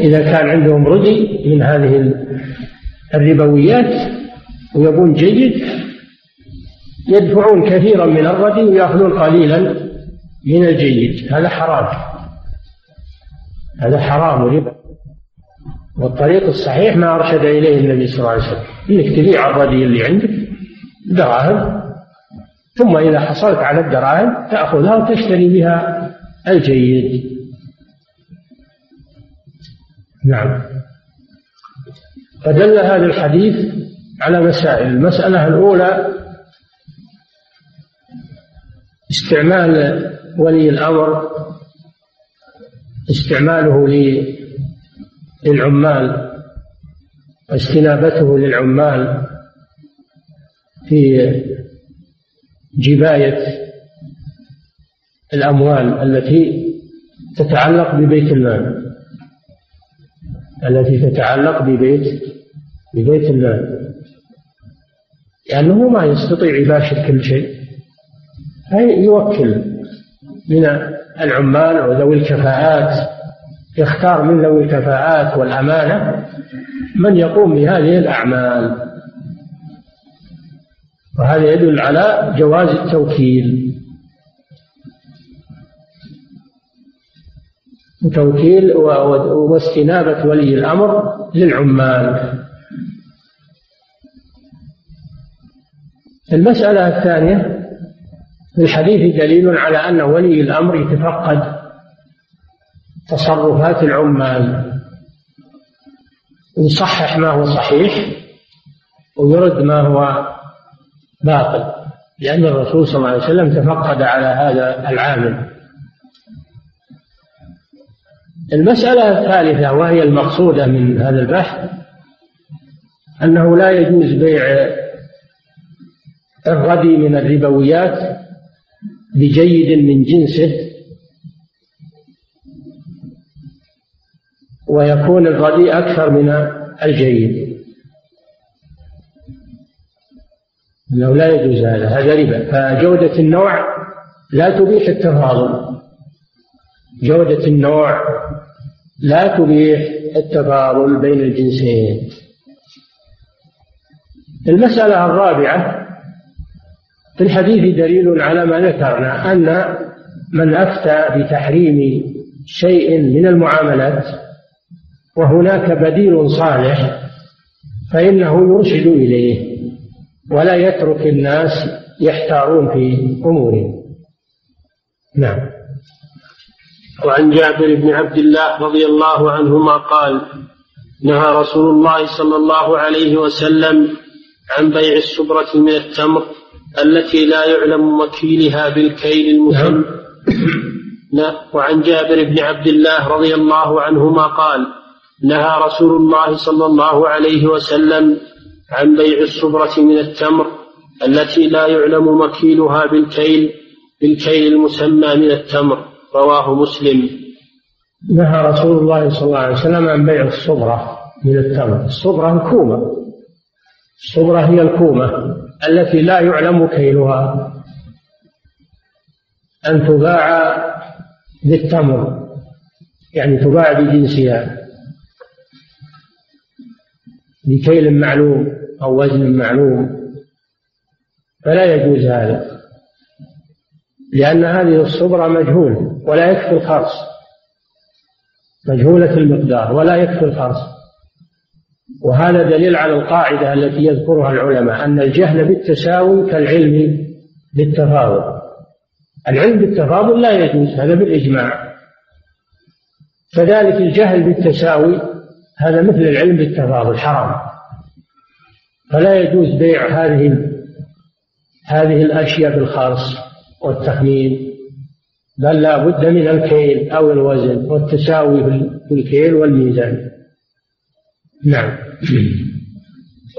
إذا كان عندهم ردي من هذه الربويات ويبون جيد يدفعون كثيرا من الردي ويأخذون قليلا من الجيد. هذا حرام. هذا حرام وربا. والطريق الصحيح ما أرشد إليه النبي صلى الله عليه وسلم. إنك تبيع الردي اللي عندك دراهم ثم إذا حصلت على الدراهم تأخذها وتشتري بها الجيد. نعم. فدل هذا الحديث على مسائل. المسألة الأولى استعمال ولي الأمر استعماله للعمال واستنابته للعمال في جباية الأموال التي تتعلق ببيت المال. التي تتعلق ببيت ببيت المال. لأنه ما يستطيع يباشر كل شيء. يوكل من العمال وذوي الكفاءات يختار من ذوي الكفاءات والأمانة من يقوم بهذه الأعمال. وهذا يدل على جواز التوكيل. توكيل واستنابة ولي الأمر للعمال. المسألة الثانية في الحديث دليل على أن ولي الأمر يتفقد تصرفات العمال. يصحح ما هو صحيح ويرد ما هو باطل لأن الرسول صلى الله عليه وسلم تفقد على هذا العامل. المسألة الثالثة وهي المقصودة من هذا البحث أنه لا يجوز بيع الردي من الربويات بجيد من جنسه ويكون الردي أكثر من الجيد. أنه لا يجوز هذا هذا ربا. فجودة النوع لا تبيح التفاضل. جودة النوع لا تبيح التفاضل بين الجنسين. المسألة الرابعة في الحديث دليل على ما ذكرنا أن من أفتى بتحريم شيء من المعاملات وهناك بديل صالح فإنه يرشد إليه ولا يترك الناس يحتارون في أمورهم نعم. وعن جابر بن عبد الله رضي الله عنهما قال نهى رسول الله صلى الله عليه وسلم عن بيع السبرة من التمر التي لا يعلم وكيلها بالكيل المسمى نعم. وعن جابر بن عبد الله رضي الله عنهما قال نهى رسول الله صلى الله عليه وسلم عن بيع الصبرة من التمر التي لا يعلم مكيلها بالكيل بالكيل المسمى من التمر رواه مسلم. نهى رسول الله صلى الله عليه وسلم عن بيع الصبرة من التمر. الصبرة الكومة. الصبرة هي الكومة التي لا يعلم كيلها. أن تباع بالتمر. يعني تباع بجنسها. بكيل معلوم أو وزن معلوم. فلا يجوز هذا. لأن هذه الصبرة مجهول ولا يكفي الخرص. مجهولة المقدار ولا يكفي الخرص. وهذا دليل على القاعدة التي يذكرها العلماء أن الجهل بالتساوي كالعلم بالتفاضل العلم بالتفاضل لا يجوز هذا بالإجماع. كذلك الجهل بالتساوي هذا مثل العلم بالتفاضل حرام. فلا يجوز بيع هذه هذه الأشياء بالخرص. والتخمين بل لا بد من الكيل أو الوزن والتساوي في الكيل والميزان. نعم.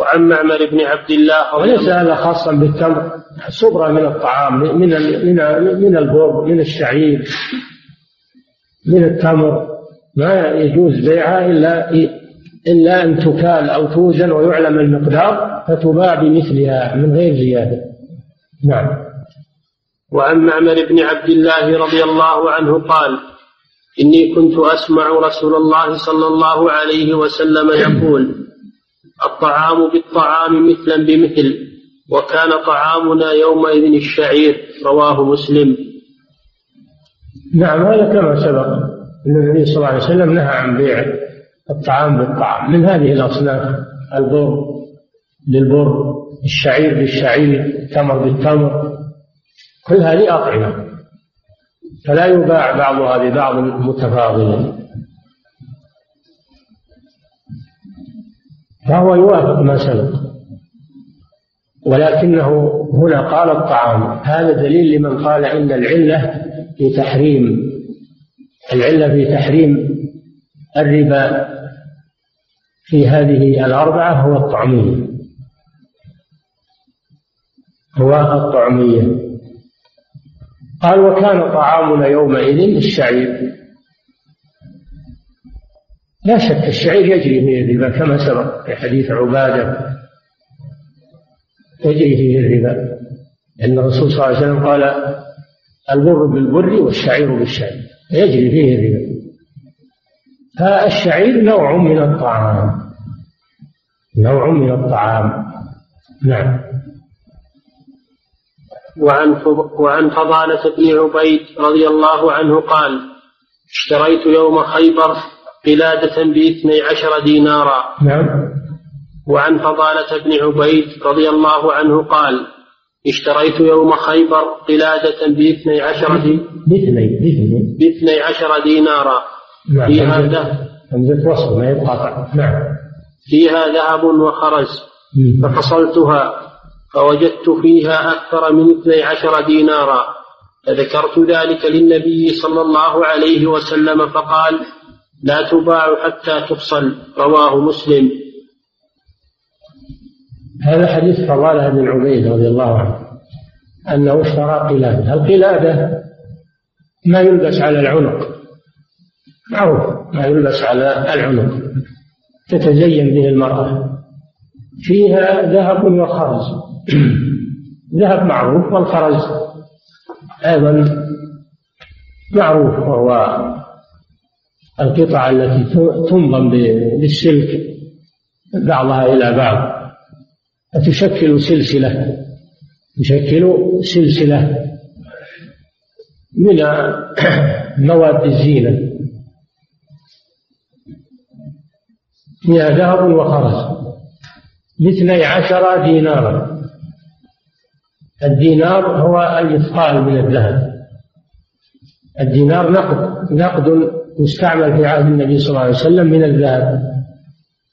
وعن معمر بن عبد الله وليس هذا خاصا بالتمر صبرة من الطعام من من من البر من الشعير من التمر. ما يجوز بيعها إلا إلا أن تكال أو توزن ويعلم المقدار فتباع بمثلها من غير زيادة. نعم. وعن معمر بن عبد الله رضي الله عنه قال إني كنت أسمع رسول الله صلى الله عليه وسلم يقول الطعام بالطعام مثلا بمثل وكان طعامنا يومئذ الشعير رواه مسلم. نعم هذا كما سبق أن النبي صلى الله عليه وسلم نهى عن بيع الطعام بالطعام. من هذه الأصناف؟ البر بالبر الشعير بالشعير التمر بالتمر كل هذه أطعمة فلا يباع بعضها ببعض متفاضلا فهو يوافق ما سبق. ولكنه هنا قال الطعام. هذا دليل لمن قال إن العلة في تحريم. العلة في تحريم الربا في هذه الأربعة هو الطعمية. هو الطعمية. قال وكان طعامنا يومئذ الشعير. لا شك الشعير يجري فيه الربا كما سبق في حديث عبادة. يجري فيه الربا لأن الرسول صلى الله عليه وسلم قال البر بالبر والشعير بالشعير. يجري فيه الربا فالشعير نوع من الطعام. نوع من الطعام. نعم. وعن وعن فضالة بن عبيد رضي الله عنه قال اشتريت يوم خيبر قلادة باثني عشر دينارا. نعم. وعن فضالة بن عبيد رضي الله عنه قال اشتريت يوم خيبر قلادة باثني عشر باثني باثني. عشر دينارا. نعم. فيها ذهب وصل ما يقاطع نعم. فيها ذهب وخرز. ففصلتها. فوجدت فيها أكثر من اثني عشر دينارا. فذكرت ذلك للنبي صلى الله عليه وسلم فقال لا تباع حتى تفصل. رواه مسلم. هذا حديث فضالة بن عبيد رضي الله عنه أنه اشترى قلادة. القلادة ما يلبس على العنق. معروف ما يلبس على العنق. تتزين به المرأة. فيها ذهب وخرز ذهب معروف والخرز أيضا معروف وهو القطع التي تنظم بالسلك بعضها إلى بعض. فتشكل سلسلة تشكل سلسلة من مواد الزينة. فيها ذهب وخرز باثني عشر دينارا. الدينار هو المثقال من الذهب. الدينار نقد نقد يستعمل في عهد النبي صلى الله عليه وسلم من الذهب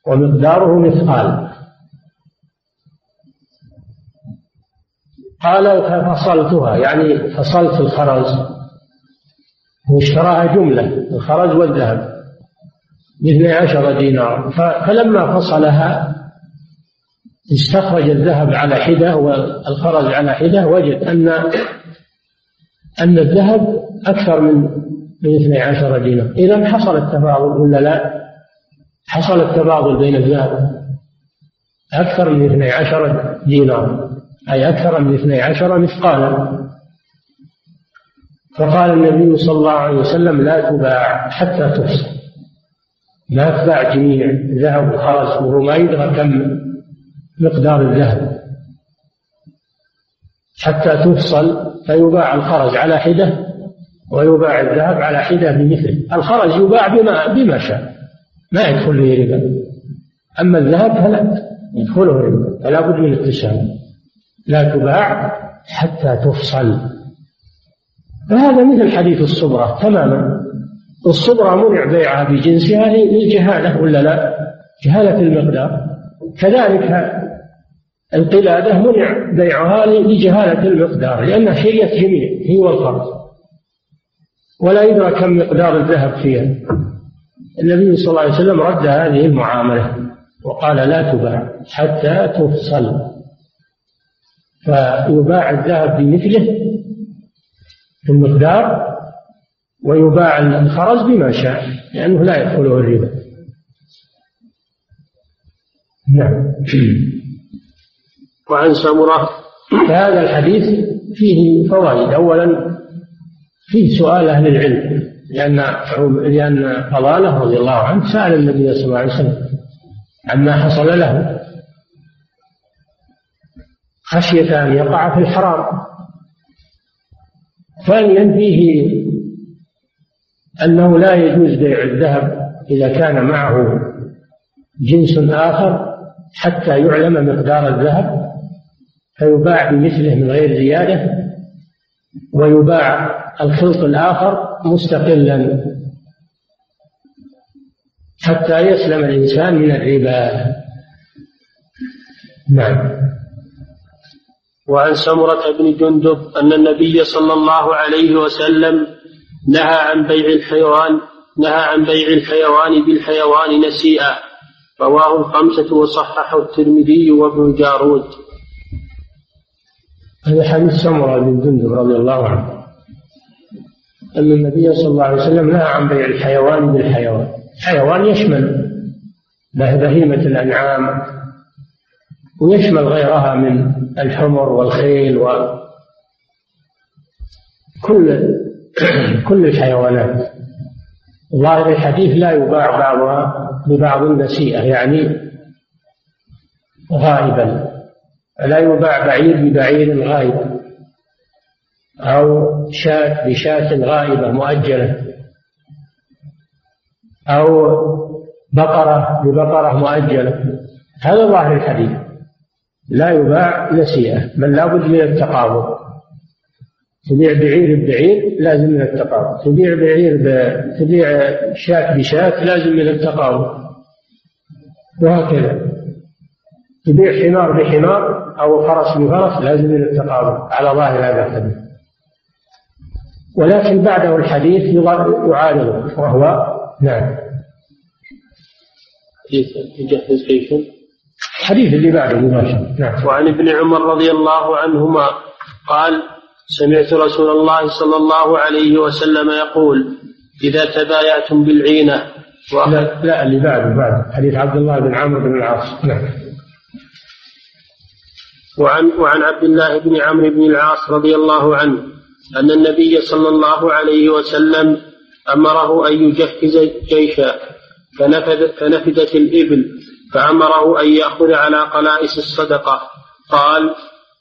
ومقداره مثقال. قال ففصلتها يعني فصلت الخرز. واشتراها جملة الخرز والذهب. باثني عشر دينار. فلما فصلها استخرج الذهب على حدة والخرج على حدة وجد أن أن الذهب أكثر من من 12 دينار إذا حصل التفاضل ولا لا؟ حصل التفاضل بين الذهب أكثر من 12 دينار أي أكثر من 12 مثقالا فقال النبي صلى الله عليه وسلم لا تباع حتى تفصل لا تباع جميع ذهب وخرج وهو ما يدرى كم مقدار الذهب حتى تفصل فيباع الخرج على حدة ويباع الذهب على حدة بمثله. الخرج يباع بما بما شاء. ما يدخل فيه ربا. أما الذهب فلا يدخله ربا. فلا بد من التساوي لا تباع حتى تفصل. فهذا مثل حديث الصبرة تماما. الصبرة منع بيعها بجنسها للجهالة ولا لا؟ جهالة المقدار. كذلك القلادة منع بيعها لجهالة المقدار لأنها شيء جميع هي والفرس ولا يدرى كم مقدار الذهب فيها. النبي صلى الله عليه وسلم رد هذه المعاملة وقال لا تباع حتى تفصل. فيباع الذهب بمثله في المقدار ويباع الخرز بما شاء لأنه لا يدخله الربا. نعم. وعن سمرة هذا الحديث فيه فوائد. أولا فيه سؤال أهل العلم. لأن لأن فضالة رضي الله عنه سأل النبي صلى الله عليه وسلم عما حصل له. خشية أن يقع في الحرام. ثانيا فيه أنه لا يجوز بيع الذهب إذا كان معه جنس آخر حتى يعلم مقدار الذهب فيباع بمثله من غير زيادة ويباع الخلط الآخر مستقلا. حتى يسلم الإنسان من الربا. نعم. وعن سمرة بن جندب أن النبي صلى الله عليه وسلم نهى عن بيع الحيوان نهى عن بيع الحيوان بالحيوان نسيئا. رواه الخمسة وصححه الترمذي وابن جارود. هذا حديث سمرة بن جندب رضي الله عنه. أن النبي صلى الله عليه وسلم نهى عن بيع الحيوان بالحيوان. الحيوان يشمل بهيمة الأنعام ويشمل غيرها من الحمر والخيل و كل كل الحيوانات. ظاهر الحديث لا يباع بعضها ببعض النسيئة يعني غائبا. لا يباع بعير ببعير غائب أو شاة بشاة غائبة مؤجلة أو بقرة ببقرة مؤجلة. هذا ظاهر الحديث. لا يباع نسيئة بل لا بد من التقابض. تبيع بعير ببعير لازم من التقابض تبيع بعير ب... تبيع شاة بشاة لازم من التقابض وهكذا. تبيع حمار بحمار أو فرس بفرس لازم من التقابض على ظاهر هذا الحديث ولكن بعده الحديث يعارضه. وهو نعم. يجهز كيف؟ الحديث اللي بعده مباشرة. نعم. وعن ابن عمر رضي الله عنهما قال سمعت رسول الله صلى الله عليه وسلم يقول إذا تبايعتم بالعينة لا, لا اللي بعده بعد. حديث عبد الله بن عمرو بن العاص. نعم. وعن وعن عبد الله بن عمرو بن العاص رضي الله عنه أن النبي صلى الله عليه وسلم أمره أن يجهز جيشا فنفذ فنفدت الإبل فأمره أن يأخذ على قلائس الصدقة. قال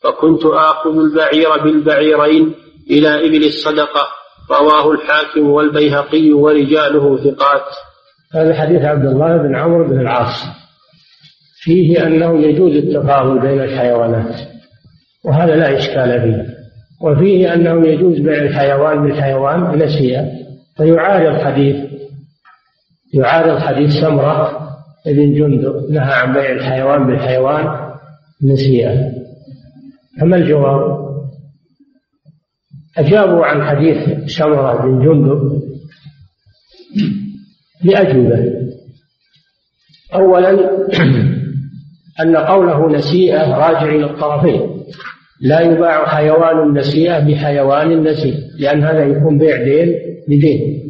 فكنت آخذ البعير بالبعيرين إلى إبل الصدقة رواه الحاكم والبيهقي ورجاله ثقات. هذا حديث عبد الله بن عمرو بن العاص. فيه أنه يجوز التفاضل بين الحيوانات وهذا لا إشكال فيه. وفيه أنه يجوز بيع الحيوان بالحيوان نسيا فيعارض حديث يعارض حديث سمرة بن جندب نهى عن بيع الحيوان بالحيوان نسيا. فما الجواب؟ أجابوا عن حديث سمرة بن جندب بأجوبة أولا أن قوله نسيئة راجع إلى الطرفين. لا يباع حيوان نسيئة بحيوان نسيء لأن هذا يكون بيع دين بدين.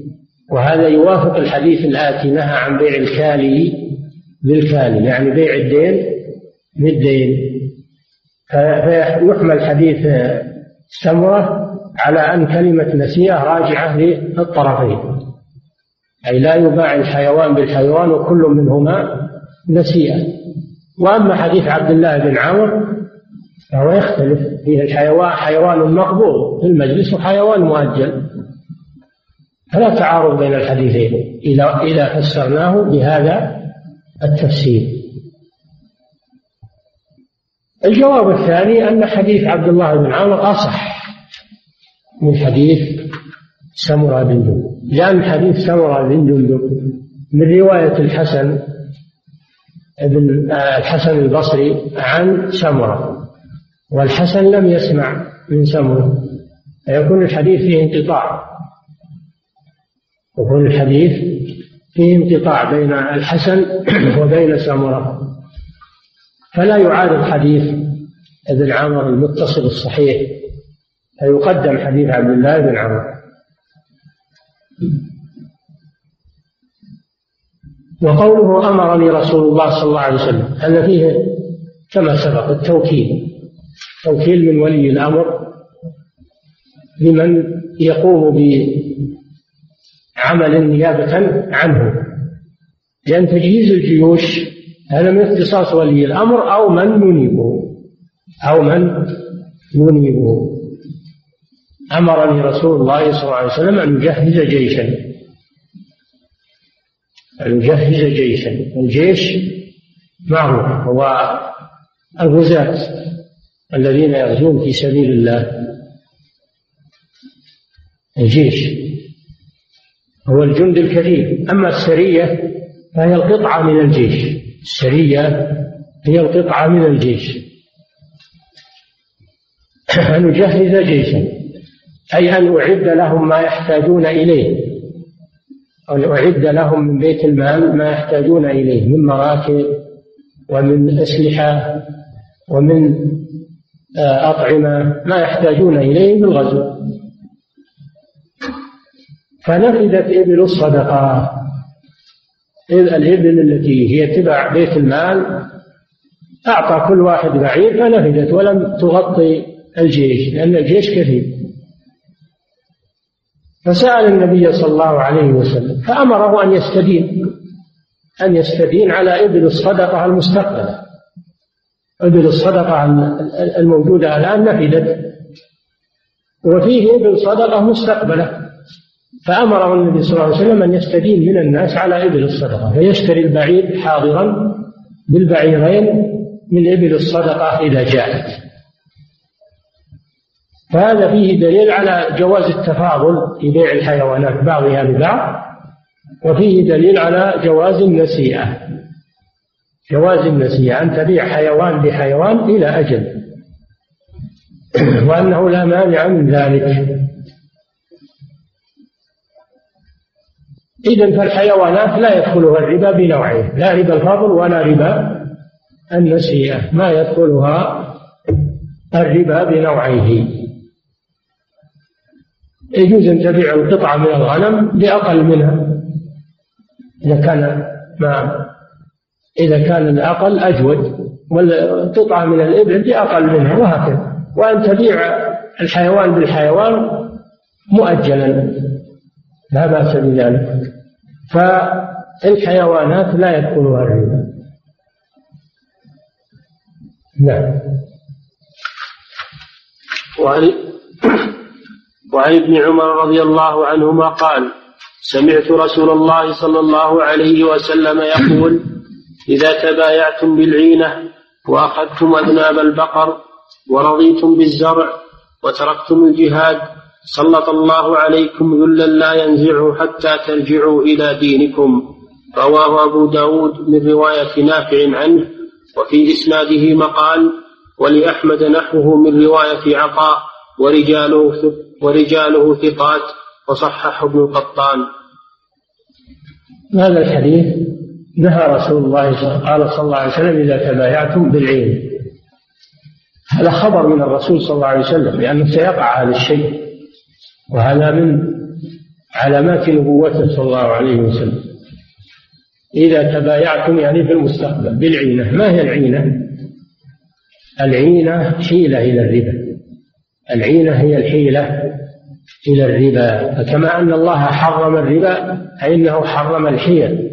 وهذا يوافق الحديث الآتي نهى عن بيع الكالي بالكالي يعني بيع الدين بالدين. فيحمل حديث سمرة على أن كلمة نسيئة راجعة للطرفين. أي لا يباع الحيوان بالحيوان وكل منهما نسيئة. وأما حديث عبد الله بن عمرو فهو يختلف. فيه الحيوان حيوان مقبوض في المجلس وحيوان مؤجل. فلا تعارض بين الحديثين. إذا إذا فسرناه بهذا التفسير. الجواب الثاني أن حديث عبد الله بن عمرو أصح من حديث سمرة بن جندب. لأن حديث سمرة بن جندب من رواية الحسن ابن آه، الحسن البصري عن سمرة. والحسن لم يسمع من سمرة. فيكون الحديث فيه انقطاع. يكون الحديث فيه انقطاع بين الحسن وبين سمرة. فلا يعارض حديث ابن عمر المتصل الصحيح فيقدم حديث عبد الله بن عمر. وقوله أمرني رسول الله صلى الله عليه وسلم هذا فيه كما سبق التوكيل. توكيل من ولي الأمر لمن يقوم عمل نيابة عنه. لأن تجهيز الجيوش هذا من اختصاص ولي الأمر أو من ينيبه أو من ينيبه. أمرني رسول الله صلى الله عليه وسلم أن يجهز جيشا. أن يجهز جيشا. الجيش معروف هو الغزاة الذين يغزون في سبيل الله. الجيش هو الجند الكثير أما السرية فهي القطعة من الجيش. السرية هي القطعة من الجيش. أن نجهز جيشا أي أن أعد لهم ما يحتاجون إليه. أن أعد لهم من بيت المال ما يحتاجون إليه من مراكب ومن أسلحة ومن آه، أطعمة ما يحتاجون إليه بالغزو فنفذت إبل الصدقة. إذ الإبل التي هي تبع بيت المال أعطى كل واحد بعير فنفذت ولم تغطي الجيش لأن الجيش كثير. فسأل النبي صلى الله عليه وسلم فأمره أن يستدين أن يستدين على إبل الصدقة المستقبلة. إبل الصدقة الموجودة الآن نفذت وفيه إبل صدقة مستقبلة. فأمره النبي صلى الله عليه وسلم أن يستدين من الناس على إبل الصدقة فيشتري البعير حاضرا بالبعيرين من إبل الصدقة إذا جاءت. فهذا فيه دليل على جواز التفاضل في بيع الحيوانات بعضها ببعض وفيه دليل على جواز النسيئة. جواز النسيئة أن تبيع حيوان بحيوان إلى أجل. وأنه لا مانع من ذلك. إذا فالحيوانات لا يدخلها الربا بنوعين لا ربا الفضل ولا ربا النسيئة ما يدخلها الربا بنوعيه. يجوز أن تبيع القطعة من الغنم بأقل منها إذا كان ما إذا كان الأقل أجود والقطعة من الإبل بأقل منها وهكذا. وأن تبيع الحيوان بالحيوان مؤجلا لا بأس بذلك. فالحيوانات لا يدخلها الربا نعم. وعن وعن ابن عمر رضي الله عنهما قال سمعت رسول الله صلى الله عليه وسلم يقول إذا تبايعتم بالعينة وأخذتم أذناب البقر ورضيتم بالزرع وتركتم الجهاد سلط الله عليكم ذلا لا ينزعه حتى ترجعوا إلى دينكم. رواه أبو داود من رواية نافع عنه وفي إسناده مقال ولأحمد نحوه من رواية عطاء ورجاله ورجاله ثقات وصححه ابن القطان. هذا الحديث نهى رسول الله قال صلى الله عليه وسلم إذا تبايعتم بالعين. هذا خبر من الرسول صلى الله عليه وسلم لأنه سيقع هذا الشيء. وهذا من علامات نبوته صلى الله عليه وسلم إذا تبايعتم يعني في المستقبل بالعينة ما هي العينة؟ العينة حيلة إلى الربا العينة هي الحيلة إلى الربا فكما أن الله حرم الربا فإنه حرم الحيل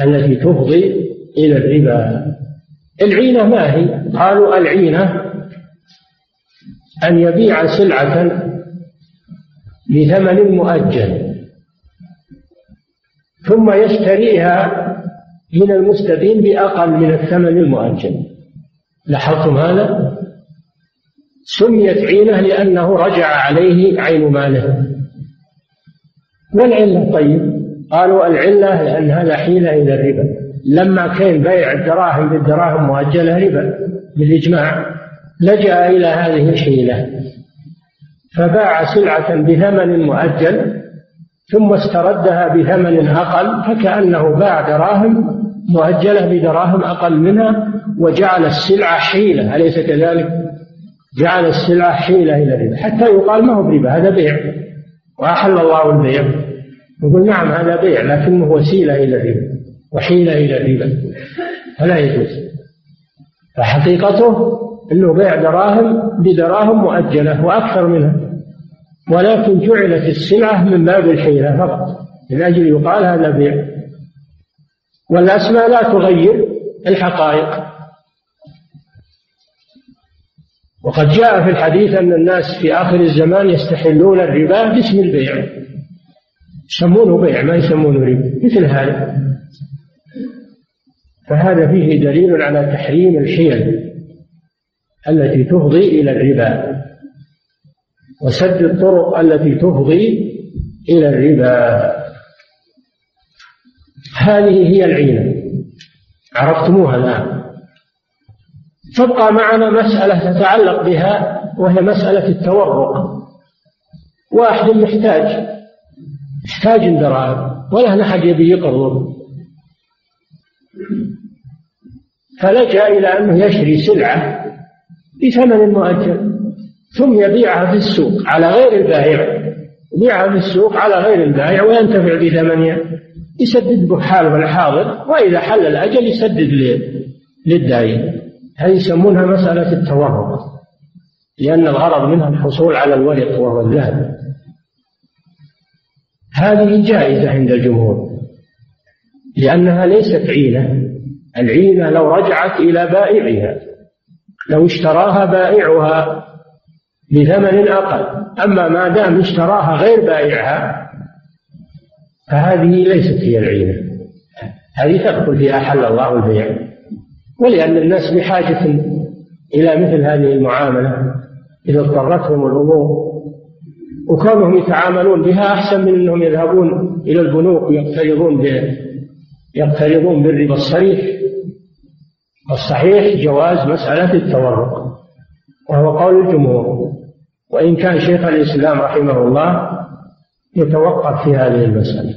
التي تفضي إلى الربا العينة ما هي؟ قالوا العينة أن يبيع سلعة بثمن مؤجل. ثم يشتريها من المستدين بأقل من الثمن المؤجل. لاحظتم هذا؟ سميت عينة لأنه رجع عليه عين ماله. والعلة طيب قالوا العلة لأن هذا حيلة إلى الربا. لما كان بيع الدراهم بالدراهم مؤجلة ربا بالإجماع لجأ إلى هذه الحيلة. فباع سلعة بثمن مؤجل ثم استردها بثمن أقل فكأنه باع دراهم مؤجلة بدراهم أقل منها وجعل السلعة حيلة. أليس كذلك؟ جعل السلعة حيلة إلى الربا. حتى يقال ما هو بربا هذا بيع. وأحل الله البيع. يقول نعم هذا بيع لكنه وسيلة إلى الربا وحيلة إلى الربا. فلا يجوز. فحقيقته أنه بيع دراهم بدراهم مؤجلة وأكثر منها. ولكن جعلت السلعة من باب الحيلة فقط من أجل يقال هذا بيع. والأسماء لا تغير الحقائق. وقد جاء في الحديث أن الناس في آخر الزمان يستحلون الربا باسم البيع. يسمونه بيع ما يسمونه ربا مثل هذا. فهذا فيه دليل على تحريم الحيل التي تفضي إلى الربا. وسد الطرق التي تفضي إلى الربا. هذه هي العينة. عرفتموها الآن. تبقى معنا مسألة تتعلق بها وهي مسألة التورق. واحد محتاج محتاج دراهم ولا أحد يبي يقرضه فلجأ إلى أنه يشري سلعة بثمن مؤجل. ثم يبيعها في السوق على غير البائع. يبيعها في السوق على غير البائع وينتفع بثمنها. يسدد بحاله الحاضر وإذا حل الأجل يسدد للداين. هذه يسمونها مسألة التورط لأن الغرض منها الحصول على الورق وهو الذهب. هذه جائزة عند الجمهور لأنها ليست عينة. العينة لو رجعت إلى بائعها لو اشتراها بائعها بثمن أقل. أما ما دام اشتراها غير بائعها فهذه ليست هي العينة. هذه تدخل في أحل الله البيع. ولأن الناس بحاجة إلى مثل هذه المعاملة إذا اضطرتهم الأمور. وكونهم يتعاملون بها أحسن من أنهم يذهبون إلى البنوك ويقترضون يقترضون بالربا الصريح. والصحيح جواز مسألة التورق وهو قول الجمهور. وإن كان شيخ الإسلام رحمه الله يتوقف في هذه المسألة.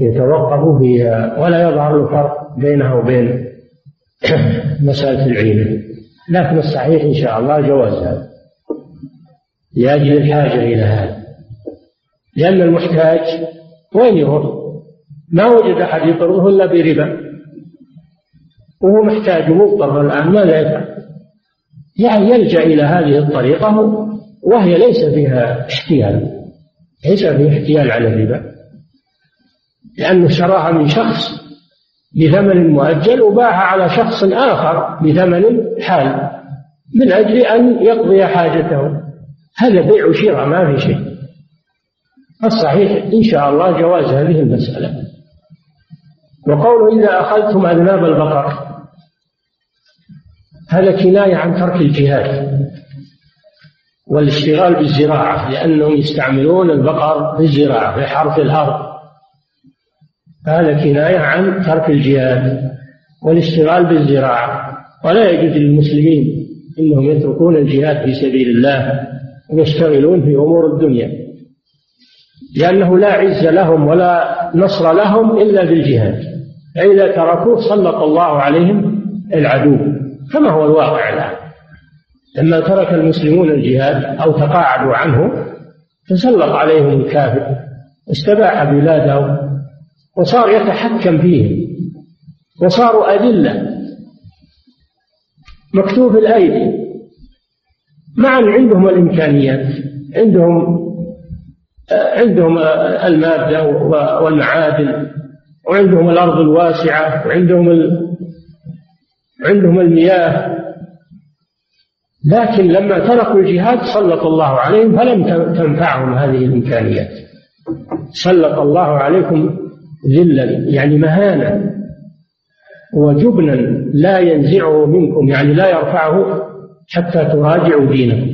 يتوقف فيها ولا يظهر له فرق بينها وبين مسألة العينة لكن الصحيح إن شاء الله جوازها لأجل الحاجة إلى هذا. لأن المحتاج وين يروح؟ ما وجد أحد يقرضه إلا بربا. وهو محتاج مضطر الآن ماذا يفعل؟ يعني يلجأ إلى هذه الطريقة وهي ليس فيها احتيال ليس فيها احتيال على الربا لأنه شراها من شخص بثمن مؤجل وباعها على شخص آخر بثمن حال من أجل أن يقضي حاجته. هذا بيع وشراء ما في شيء. الصحيح إن شاء الله جواز هذه المسألة. وقوله إذا أخذتم أذناب البقر هذا كناية عن ترك الجهاد والاشتغال بالزراعة لأنهم يستعملون البقر في الزراعة في حرث الأرض هذا كناية عن ترك الجهاد والاشتغال بالزراعة. ولا يجوز للمسلمين إنهم يتركون الجهاد في سبيل الله ويشتغلون في أمور الدنيا لأنه لا عز لهم ولا نصر لهم إلا بالجهاد. فإذا تركوه سلط الله عليهم العدو. كما هو الواقع الآن؟ لما ترك المسلمون الجهاد أو تقاعدوا عنه تسلط عليهم الكافر استباح بلاده وصار يتحكم فيهم وصاروا أذلة. مكتوف الأيدي. مع أن عندهم الإمكانيات عندهم عندهم المادة والمعادن وعندهم الأرض الواسعة وعندهم عندهم المياه. لكن لما تركوا الجهاد سلط الله عليهم فلم تنفعهم هذه الإمكانيات. سلط الله عليكم ذلا يعني مهانة وجبنا لا ينزعه منكم يعني لا يرفعه حتى تراجعوا دينكم.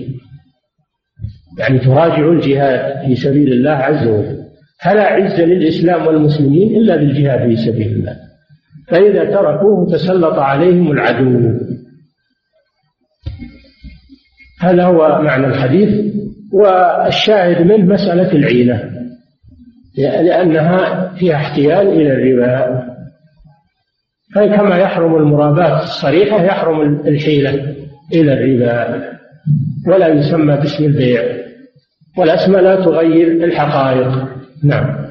يعني تراجعوا الجهاد في سبيل الله عز وجل. فلا عز للإسلام والمسلمين إلا بالجهاد في سبيل الله. فإذا تركوه تسلط عليهم العدو. هذا هو معنى الحديث والشاهد منه مسألة العينة لأنها فيها احتيال إلى الربا. كما يحرم المرابات الصريحة يحرم الحيلة إلى الربا. ولا يسمى باسم البيع والأسماء لا تغير الحقائق. نعم.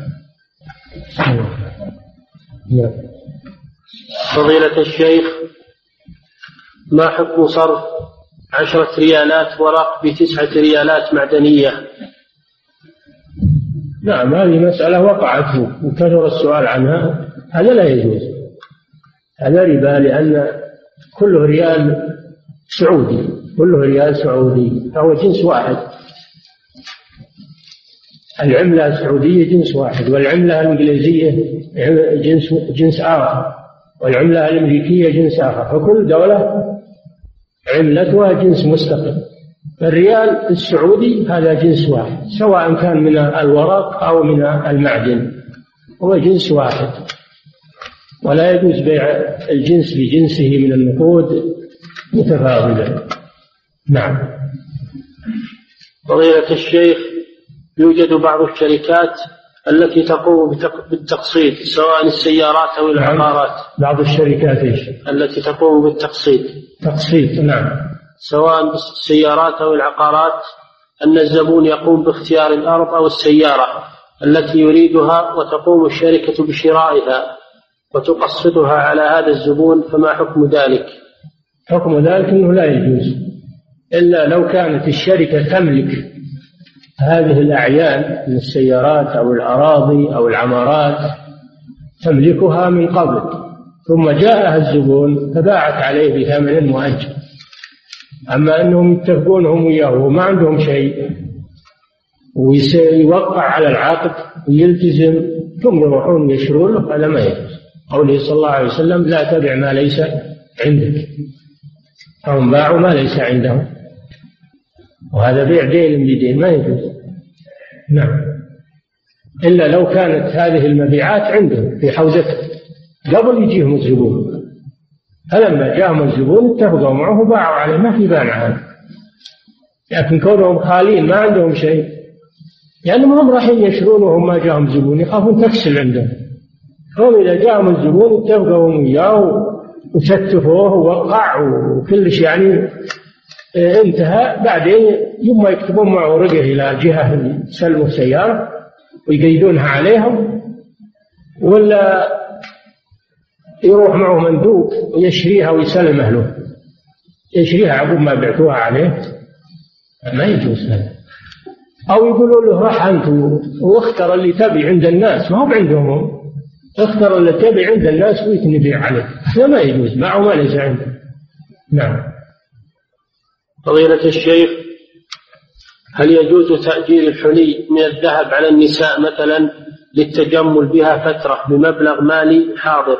نعم. فضيلة الشيخ ما حكم صرف عشرة ريالات ورق بتسعة ريالات معدنية؟ نعم هذه مسألة وقعت وكثر السؤال عنها. هذا لا يجوز. هذا ربا لأن كله ريال سعودي كله ريال سعودي فهو جنس واحد. العملة السعودية جنس واحد والعملة الإنجليزية جنس جنس آخر. والعملة الأمريكية جنس آخر. فكل دولة عملتها جنس مستقل. الريال السعودي هذا جنس واحد سواء كان من الورق أو من المعدن. هو جنس واحد. ولا يجوز بيع الجنس بجنسه من النقود متفاضلا نعم. فضيلة الشيخ يوجد بعض الشركات التي تقوم بالتقسيط سواء السيارات أو نعم. العقارات بعض الشركات إيش؟ التي تقوم بالتقسيط تقسيط نعم سواء السيارات أو العقارات أن الزبون يقوم باختيار الأرض أو السيارة التي يريدها وتقوم الشركة بشرائها وتقسطها على هذا الزبون فما حكم ذلك؟ حكم ذلك أنه لا يجوز إلا لو كانت الشركة تملك هذه الأعيان من السيارات أو الأراضي أو العمارات تملكها من قبل ثم جاءها الزبون فباعت عليه بثمن مؤجل أما أنهم يتفقون هم وياه وما عندهم شيء ويوقع على العقد ويلتزم ثم يروحون يشرون له هذا ما قوله صلى الله عليه وسلم لا تبع ما ليس عندك. فهم باعوا ما ليس عندهم. وهذا بيع دين بدين ما يجوز. نعم. إلا لو كانت هذه المبيعات عندهم في حوزته قبل يجيهم الزبون. فلما جاءهم الزبون اتفقوا معه وباعوا عليه ما في بانع هذا لكن كونهم خالين ما عندهم شيء. لأنهم هم رايحين يشرون وهم ما جاهم زبون يخافون تكسل عندهم. هم إذا جاءهم الزبون اتفقوا وياه وستفوه ووقع وكل شيء يعني انتهى. بعدين يوم ما يكتبون معه ورقه إلى جهة سلموا السيارة ويقيدونها عليهم ولا يروح معه مندوب ويشريها ويسلمه له يشريها عقب ما بعتوها عليه. ما يجوز هذا. أو يقولوا له راح أنت واختر اللي تبي عند الناس. ما هو عندهم اختر اللي تبي عند الناس ويتنبيع عليه. هذا ما يجوز. معه ما ليس عنده. نعم. فضيلة الشيخ هل يجوز تأجير الحلي من الذهب على النساء مثلا للتجمل بها فترة بمبلغ مالي حاضر؟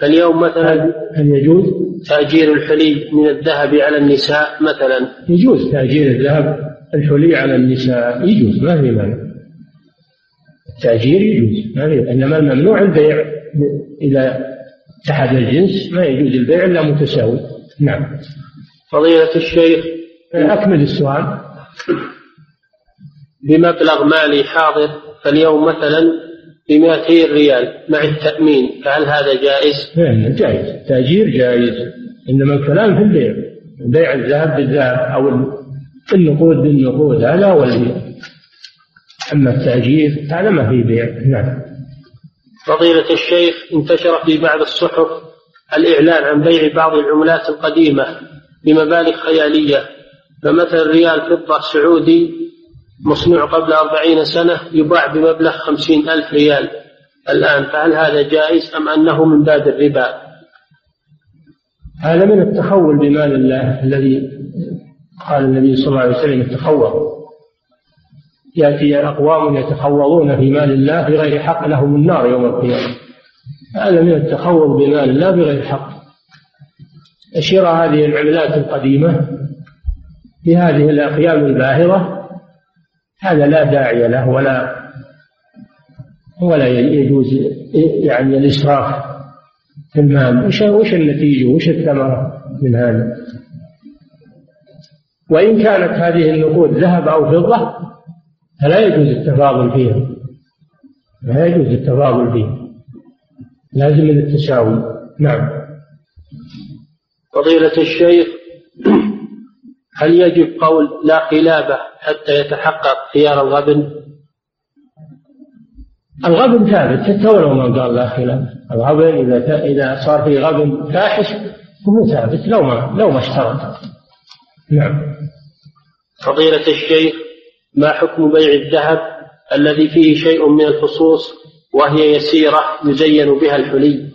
فاليوم مثلا هل يجوز؟ تأجير الحلي من الذهب على النساء مثلا؟ يجوز تأجير الذهب الحلي على النساء يجوز ما في مانع. التأجير يجوز ما في إنما الممنوع البيع إذا اتحد الجنس ما يجوز البيع إلا متساوي. نعم. فضيلة الشيخ أكمل السؤال. بمبلغ مالي حاضر فاليوم مثلا ب 200 ريال مع التأمين فهل هذا جائز؟ نعم جائز. تأجير جائز. إنما الكلام في البيع. بيع الذهب بالذهب أو النقود بالنقود هذا هو البيع أما التأجير هذا ما في بيع. نعم. فضيلة الشيخ انتشر في بعض الصحف الإعلان عن بيع بعض العملات القديمة بمبالغ خيالية. فمثلا ريال فضة سعودي مصنوع قبل أربعين سنة يباع بمبلغ خمسين ألف ريال الآن فهل هذا جائز أم أنه من باب الربا؟ هذا من التخول بمال الله الذي قال النبي صلى الله عليه وسلم التخوّر يأتي أقوام يتخوضون في مال الله بغير حق لهم النار يوم القيامة. هذا من التخوض بمال الله بغير حق. شراء هذه العملات القديمة بهذه الأقيام الباهرة هذا لا داعي له ولا ولا يجوز يعني الإسراف في المال. وش وش النتيجة؟ وش الثمرة من هذا؟ وإن كانت هذه النقود ذهب أو فضة فلا يجوز التفاضل فيها. لا يجوز التفاضل فيها. لازم التساوي. نعم. فضيلة الشيخ هل يجب قول لا قلابة حتى يتحقق خيار الغبن؟ الغبن ثابت حتى ولو ما قال لا خلاف الغبن إذا إذا صار في غبن فاحش هو ثابت لو ما لو ما اشترط. نعم. فضيلة الشيخ ما حكم بيع الذهب الذي فيه شيء من الفصوص وهي يسيرة يزين بها الحلي؟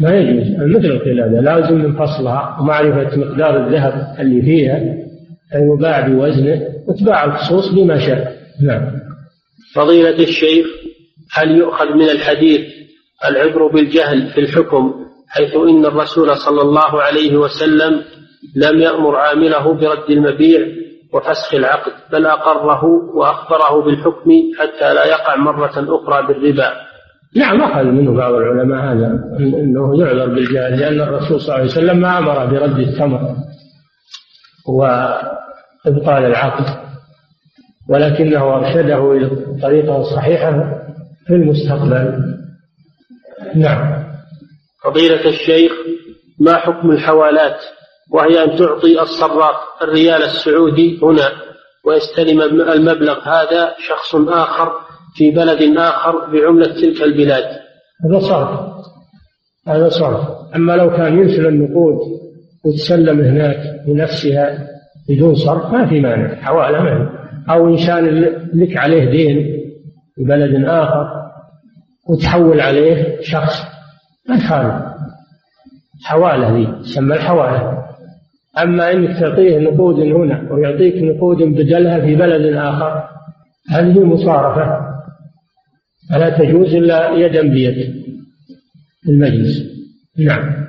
ما يجوز. مثل القلادة لازم من فصلها ومعرفة مقدار الذهب اللي فيها فيباع بوزنه وتباع الفصوص بما شاء. نعم. فضيلة الشيخ هل يؤخذ من الحديث العبر بالجهل في الحكم حيث إن الرسول صلى الله عليه وسلم لم يأمر عامله برد المبيع وفسخ العقد بل أقره وأخبره بالحكم حتى لا يقع مرة أخرى بالربا؟ نعم أخذ منه بعض العلماء هذا أنه يعذر بالجهل لأن الرسول صلى الله عليه وسلم ما أمر برد الثمر وإبطال العقد ولكنه أرشده إلى الطريقة الصحيحة في المستقبل. نعم. فضيلة الشيخ ما حكم الحوالات؟ وهي أن تعطي الصراف الريال السعودي هنا ويستلم المبلغ هذا شخص آخر في بلد آخر بعملة تلك البلاد. هذا صرف هذا صرف أما لو كان يرسل النقود وتسلم هناك بنفسها بدون صرف ما في مانع. حوالة ما أو إنسان لك عليه دين في بلد آخر وتحول عليه شخص ما يخالف حوالة ذي تسمى الحوالة. أما أنك تعطيه نقود هنا ويعطيك نقود بدلها في بلد آخر هذه مصارفة. فلا تجوز إلا يدا بيد المجلس؟ نعم.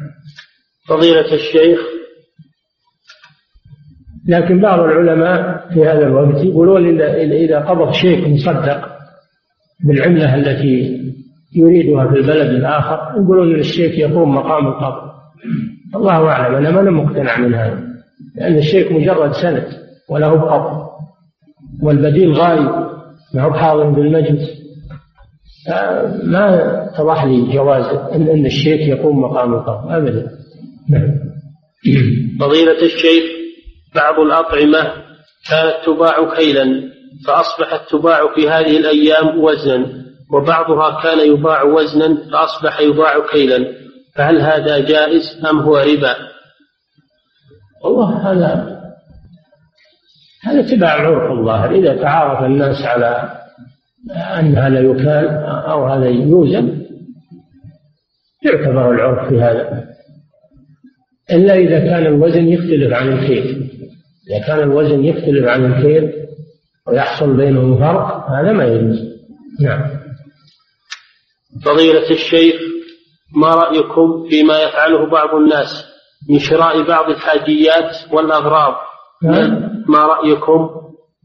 فضيلة الشيخ. لكن بعض العلماء في هذا الوقت يقولون إذا قبض شيك مصدق بالعملة التي يريدها في البلد الآخر يقولون أن الشيك يقوم مقام القبض الله أعلم أنا ما أنا مقتنع من هذا لأن الشيك مجرد سند وله قبض والبديل غايب ما هو حاضر بالمجلس. ما اتضح لي جواز أن, الشيك يقوم مقام القبض أبدا. نعم فضيلة الشيخ بعض الأطعمة كانت تباع كيلا فأصبحت تباع في هذه الأيام وزنا وبعضها كان يباع وزنا فأصبح يباع كيلا. فهل هذا جائز أم هو ربا؟ والله هذا هذا تبع عرف الظاهر. إذا تعارف الناس على أن هذا يكال أو هذا يوزن يعتبر العرف في هذا. إلا إذا كان الوزن يختلف عن الكيل إذا كان الوزن يختلف عن الكيل ويحصل بينهم فرق هذا ما يجوز. نعم. فضيلة الشيخ ما رأيكم فيما يفعله بعض الناس من شراء بعض الحاجيات والأغراض؟ نعم. ما رأيكم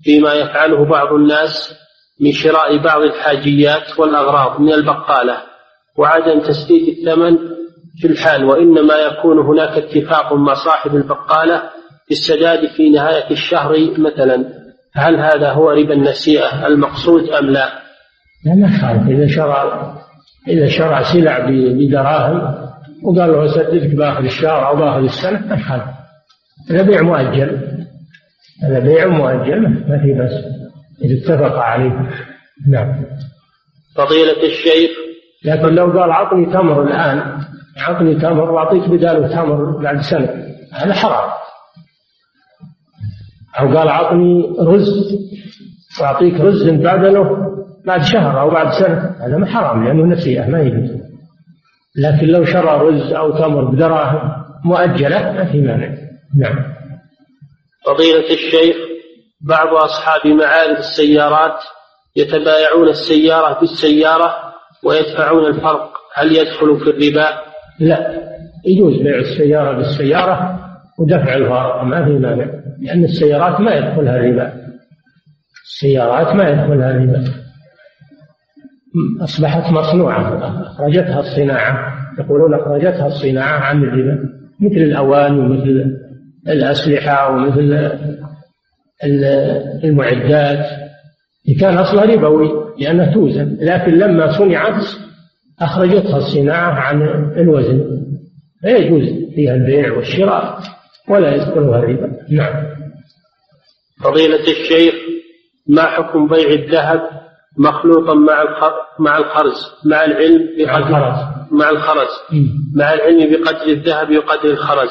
فيما يفعله بعض الناس من شراء بعض الحاجيات والأغراض من البقالة وعدم تسديد الثمن في الحال وإنما يكون هناك اتفاق مع صاحب البقالة بالسداد في نهاية الشهر مثلا. هل هذا هو ربا النسيئة المقصود أم لا؟ لا ما إذا شرع إذا شرع سلع بدراهم وقال له أسددك بآخر الشهر أو بآخر السنة ما هذا بيع مؤجل. هذا بيع مؤجل ما في بس إذا اتفق عليه. نعم. فضيلة الشيخ. لكن لو قال عطني تمر الآن عطني تمر وأعطيك بداله تمر بعد سنة هذا حرام. أو قال عطني رز وأعطيك رز بدله بعد شهر أو بعد سنة هذا ما حرام لأنه نسيئة ما يجوز. لكن لو شرى رز أو تمر بدراهم مؤجلة ما في مانع. نعم. فضيلة الشيخ. بعض أصحاب معارض السيارات يتبايعون السيارة بالسيارة ويدفعون الفرق. هل يدخل في الربا؟ لا يجوز بيع السيارة بالسيارة ودفع الفرق ما في مانع لأن السيارات ما يدخلها الربا السيارات ما يدخلها الربا أصبحت مصنوعة أخرجتها الصناعة. يقولون أخرجتها الصناعة عن الربا مثل الأواني ومثل الأسلحة ومثل المعدات. كان أصلها ربوي لأنها توزن. لكن لما صنعت أخرجتها الصناعة عن الوزن. فيجوز فيها البيع والشراء ولا يدخلها الربا. نعم. فضيلة الشيخ ما حكم بيع الذهب مخلوطا مع مع الخرز مع العلم بقدر مع الخرز. مع العلم بقدر الذهب وقدر الخرز.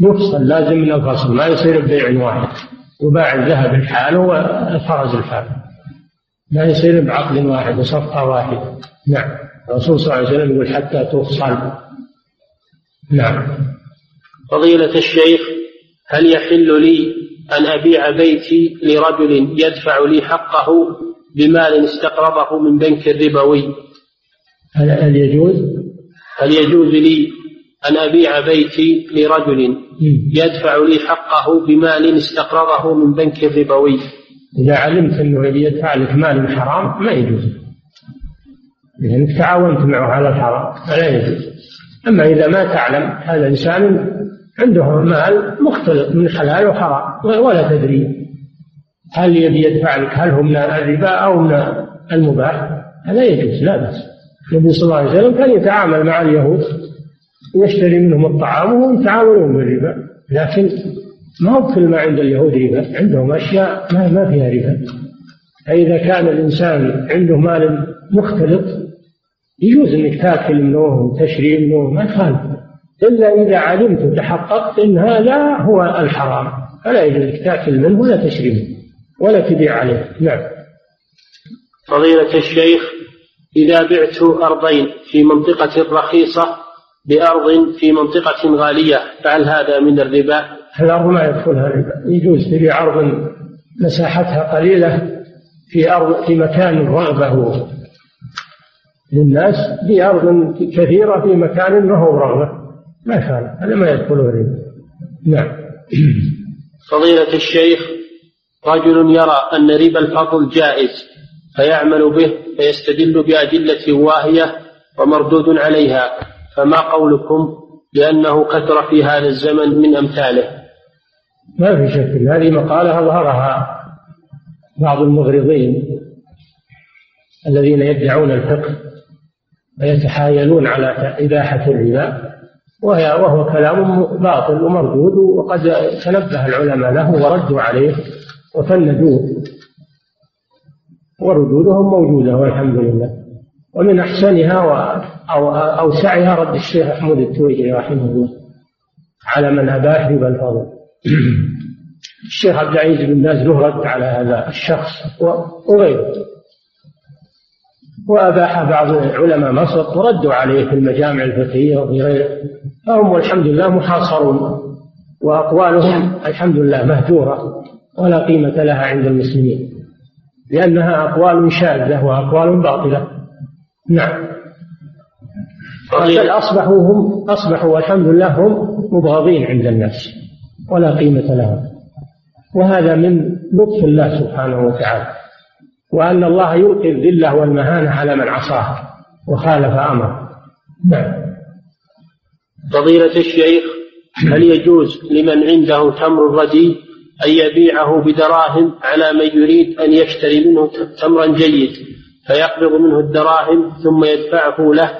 يفصل لازم من الفصل ما يصير ببيع واحد. يباع الذهب الحال والفرز الحال. ما يصير بعقد واحد وصفقة واحدة نعم. الرسول صلى الله عليه وسلم يقول حتى تفصل. نعم. فضيلة الشيخ هل يحل لي أن أبيع بيتي لرجل يدفع لي حقه بمال استقرضه من بنك ربوي هل يجوز؟ هل يجوز لي أن أبيع بيتي لرجل يدفع لي حقه بمال استقرضه من بنك ربوي إذا علمت أنه يدفع لك مال حرام ما يجوز. لأنك تعاونت معه على الحرام فلا يجوز. أما إذا ما تعلم هذا إنسان عنده مال مختلط من حلال وحرام ولا تدري هل يبي يدفع لك هل هو من الربا أو من المباح هذا يجوز لا بأس. النبي صلى الله عليه وسلم كان يتعامل مع اليهود يشتري منهم الطعام وهم يتعاملون بالربا. لكن ما هو كل ما عند اليهود ربا. عندهم أشياء ما, ما فيها ربا. فإذا كان الإنسان عنده مال مختلط يجوز إنك تأكل منه وتشري منه ما يخالف. إلا إذا علمت وتحققت إن هذا هو الحرام. فلا يجوز إنك تأكل منه ولا تشري منه ولا تبيع عليه. نعم. فضيلة الشيخ إذا بعت أرضين في منطقة رخيصة بأرض في منطقة غالية فهل هذا من الربا؟ الأرض ما يدخلها الربا يجوز تبيع أرض مساحتها قليلة في أرض في مكان رغبة للناس بأرض كثيرة في مكان ما هو رغبة. ما يفعل هذا ما يدخله الربا نعم. فضيلة الشيخ رجل يرى أن ربا الفضل جائز فيعمل به فيستدل بأدلة واهية ومردود عليها. فما قولكم بأنه كثر في هذا الزمن من أمثاله؟ ما في شك. هذه مقالة أظهرها بعض المغرضين الذين يدعون الفقه ويتحايلون على إباحة الربا وهو كلام باطل ومردود وقد تنبه العلماء له وردوا عليه وفندوه وردودهم موجودة والحمد لله. ومن أحسنها أو أوسعها رد الشيخ محمود التويجري رحمه الله على من أباح ربا الفضل. الشيخ عبد العزيز بن باز له رد على هذا الشخص وغيره. وأباح بعض علماء مصر وردوا عليه في المجامع الفقهية وفي غيره. فهم والحمد لله محاصرون وأقوالهم الحمد لله مهجورة ولا قيمة لها عند المسلمين. لأنها أقوال شاذة وأقوال باطلة. نعم. بل أصبحوا هم أصبحوا والحمد لله هم مبغضين عند الناس ولا قيمة لهم. وهذا من لطف الله سبحانه وتعالى. وأن الله يلقي الذلة والمهانة على من عصاه وخالف أمره. نعم. فضيلة الشيخ هل يجوز لمن عنده تمر رديء أن يبيعه بدراهم على من يريد أن يشتري منه تمرا جيد فيقبض منه الدراهم ثم يدفعه له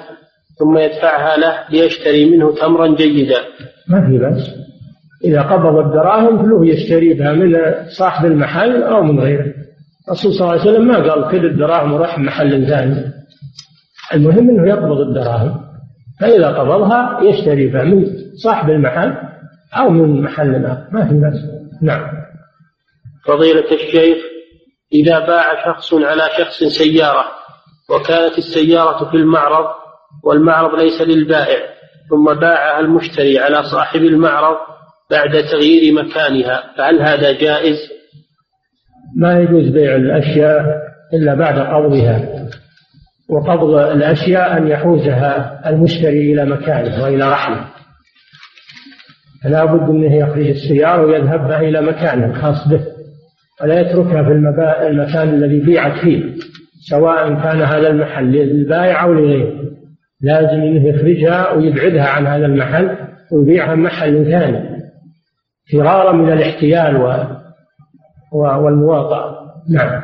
ثم يدفعها له ليشتري منه تمرا جيدا. ما في بأس. إذا قبض الدراهم فله يشتري بها من صاحب المحل أو من غيره. الرسول صلى الله عليه وسلم ما قال خذ الدراهم وروح محل ثاني. المهم إنه يقبض الدراهم. فإذا قبضها يشتري بها من صاحب المحل أو من محل اخر ما في بس نعم. فضيلة الشيخ إذا باع شخص على شخص سيارة وكانت السيارة في المعرض والمعرض ليس للبائع ثم باعها المشتري على صاحب المعرض بعد تغيير مكانها فهل هذا جائز؟ ما يجوز بيع الأشياء إلا بعد قبضها وقبض الأشياء أن يحوزها المشتري إلى مكانه وإلى رحله فلا بد أنه يخرج السيارة ويذهب بها إلى مكانه الخاص به ولا يتركها في المكان الذي بيعت فيه سواء كان هذا المحل للبائع أو لغيره لازم أنه يخرجها ويبعدها عن هذا المحل ويبيعها محل ثاني. فرارا من الاحتيال والمواطأة. نعم.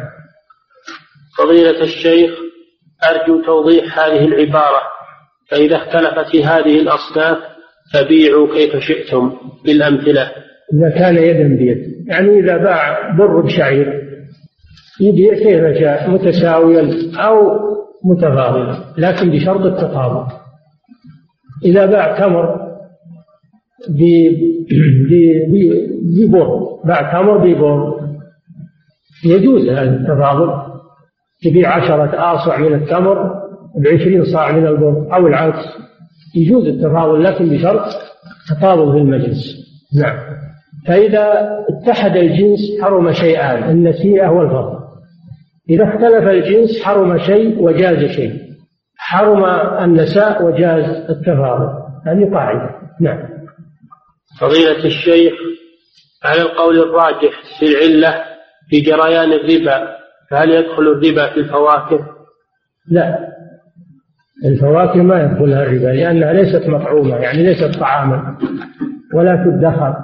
فضيلة الشيخ أرجو توضيح هذه العبارة. فإذا اختلفت هذه الأصناف فبيعوا كيف شئتم بالأمثلة. إذا كان يدا بيد. يعني إذا باع بر بشعير يبيع كيف شاء متساويا أو متفاضلا لكن بشرط التفاضل إذا باع تمر ببر باع تمر ببر يجوز هذا التفاضل تبيع عشرة آصع من التمر بعشرين صاع من البر أو العكس. يجوز التفاضل لكن بشرط تفاضل في المجلس. نعم. فإذا اتحد الجنس حرم شيئان النسيئة والفضل إذا اختلف الجنس حرم شيء وجاز شيء. حرم النساء وجاز التفاضل. هذه قاعدة. نعم. فضيلة الشيخ على القول الراجح في العلة في جريان الربا فهل يدخل الربا في الفواكه؟ لا. الفواكه ما يدخلها الربا لأنها ليست مطعومة يعني ليست طعاما ولا تدخر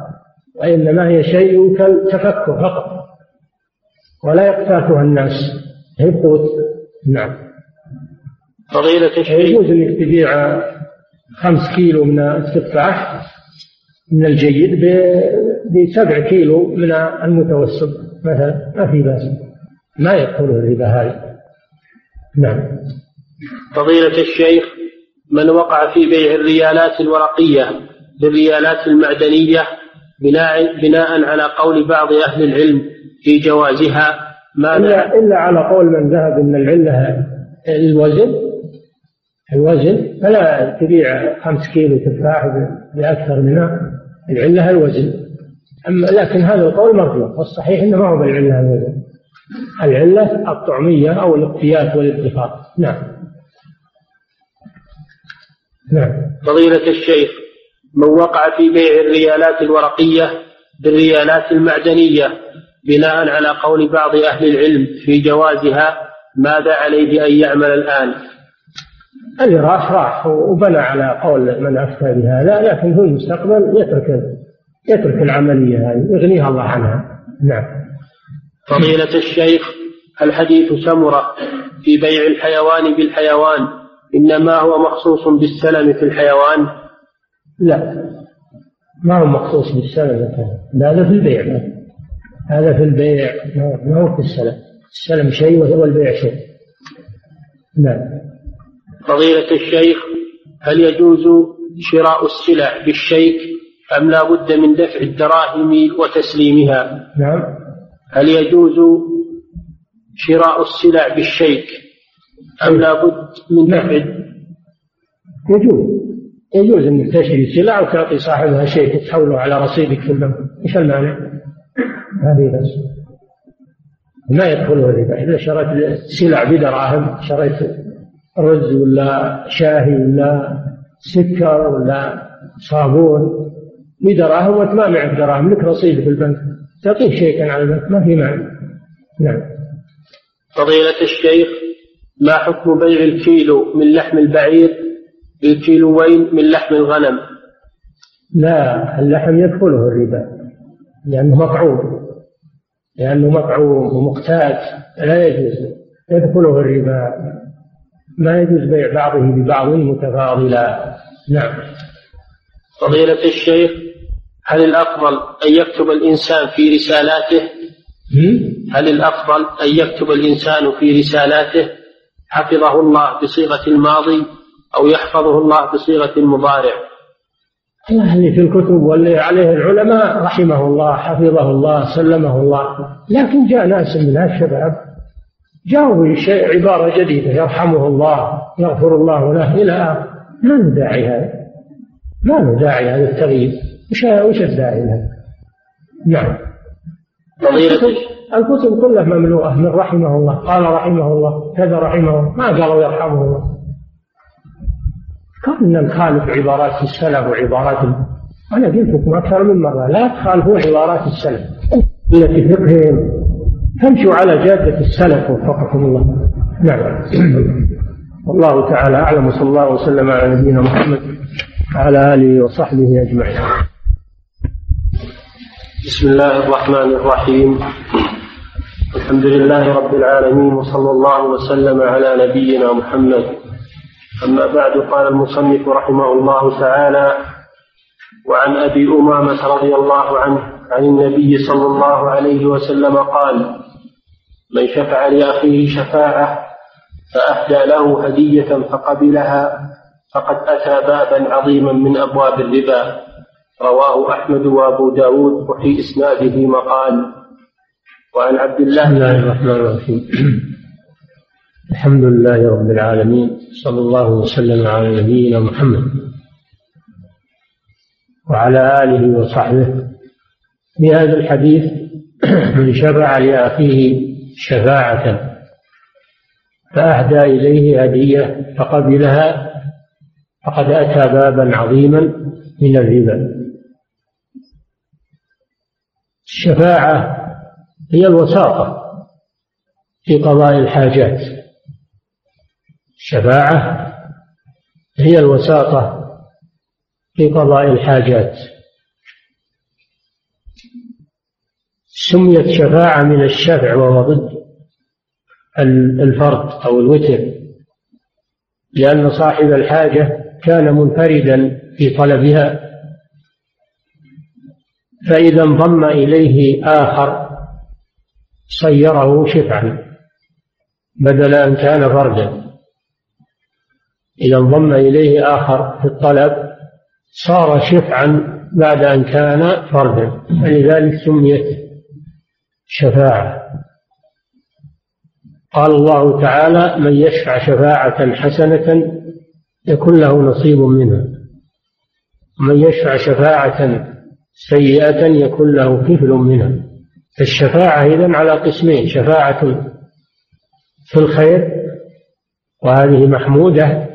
وإنما هي شيء كالتفكر فقط. ولا يقتاتها الناس. هي قوت نعم. فضيلة الشيخ. يجوز انك تبيع خمس كيلو من التفاح من الجيد بسبع كيلو من المتوسط مثلا. ما في بأس. ما يدخل الربا هذا نعم. فضيلة الشيخ من وقع في بيع الريالات الورقية بالريالات المعدنية بناء بناء على قول بعض أهل العلم في جوازها ما إلا, إلا على قول من ذهب أن العلة الوزن الوزن فلا تبيع خمس كيلو تفاح بأكثر منها العلة الوزن. أما لكن هذا القول مرفوض والصحيح أنه ما هو بالعلة الوزن. العلة الطعمية أو الاقتيات والادخار نعم. نعم. فضيلة الشيخ من وقع في بيع الريالات الورقية بالريالات المعدنية بناء على قول بعض أهل العلم في جوازها ماذا عليه أن يعمل الآن؟ اللي راح راح وبنى على قول من أفتى بهذا لكن في المستقبل يترك يترك العملية هذه يغنيها الله عنها. نعم. فضيلة الشيخ الحديث سمرة في بيع الحيوان بالحيوان إنما هو مخصوص بالسلم في الحيوان؟ لا. ما هو مخصوص بالسلم هذا في البيع. هذا في البيع. ما هو في السلم؟ السلم شيء وهو البيع شيء. نعم. فضيلة الشيخ هل يجوز شراء السلع بالشيك أم لا بد من دفع الدراهم وتسليمها؟ نعم. هل يجوز شراء السلع بالشيك أم لا بد من دفع؟ يجوز. يجوز إنك تشتري سلع وتعطي صاحبها شيء تحوله على رصيدك في البنك. إيش المانع؟ هذه بس. ما يدخله الربا إذا شريت سلع بدراهم شريت رز ولا شاهي ولا سكر ولا صابون بدراهم وانت ما معك دراهم. لك رصيد في البنك تعطيه شيئا على البنك ما في معنى. نعم. فضيلة الشيخ ما حكم بيع الكيلو من لحم البعير بالكيلوين من لحم الغنم؟ لا اللحم يدخله الربا لأنه مطعوم لأنه مطعوم ومقتات لا يجوز يدخله الربا. ما يجوز بيع بعضه ببعض متفاضلا. نعم. فضيلة الشيخ هل الأفضل أن يكتب الإنسان في رسالاته؟ هل الأفضل أن يكتب الإنسان في رسالاته؟ حفظه الله بصيغة الماضي أو يحفظه الله بصيغة المضارع؟ اللي في الكتب واللي عليه العلماء رحمه الله حفظه الله سلمه الله. لكن جاء ناس من الشباب جاءوا بشيء عبارة جديدة يرحمه الله يغفر الله له إلى آخر. ما له داعي هذا. ما له داعي هذا التغيير. وش وش الداعي له؟ نعم الكتب, الكتب كلها مملوءة من رحمه الله. قال رحمه الله كذا رحمه الله. ما قالوا يرحمه الله. كنا نخالف عبارات السلف وعبارات أنا قلت لكم أكثر من مرة. لا تخالفون عبارات السلف. التي فقههم تمشوا على جادة السلف وفقكم الله. نعم. والله تعالى أعلم. وصلى الله وسلم على نبينا محمد وعلى آله وصحبه أجمعين. بسم الله الرحمن الرحيم. الحمد لله رب العالمين. وصلى الله وسلم على نبينا محمد أما بعد قال المصنف رحمه الله تعالى وعن أبي أمامة رضي الله عنه عن النبي صلى الله عليه وسلم قال من شفع لأخيه شفاعة فأهدى له هدية فقبلها فقد أتى بابا عظيما من أبواب الربا. رواه أحمد وأبو داود وفي إسناده مقال. وعن عبد الله بسم الله الرحمن الرحيم. الحمد لله رب العالمين صلى الله وسلم على نبينا محمد وعلى آله وصحبه. في هذا الحديث من شفع لأخيه شفاعة فأهدى إليه هدية فقبلها فقد أتى بابا عظيما من الربا. الشفاعة هي الوساطة في قضاء الحاجات. الشفاعة هي الوساطة في قضاء الحاجات. سميت شفاعة من الشفع وهو ضد الفرد أو الوتر لأن صاحب الحاجة كان منفردا في طلبها فإذا انضم إليه آخر صيره شفعا بدل أن كان فردا. إذا انضم إليه آخر في الطلب صار شفعا بعد أن كان فردا فلذلك سميت شفاعة. قال الله تعالى من يشفع شفاعة حسنة يكون له نصيب منها ومن يشفع شفاعة سيئة يكون له كفل منها. فالشفاعة إذن على قسمين شفاعة في الخير وهذه محمودة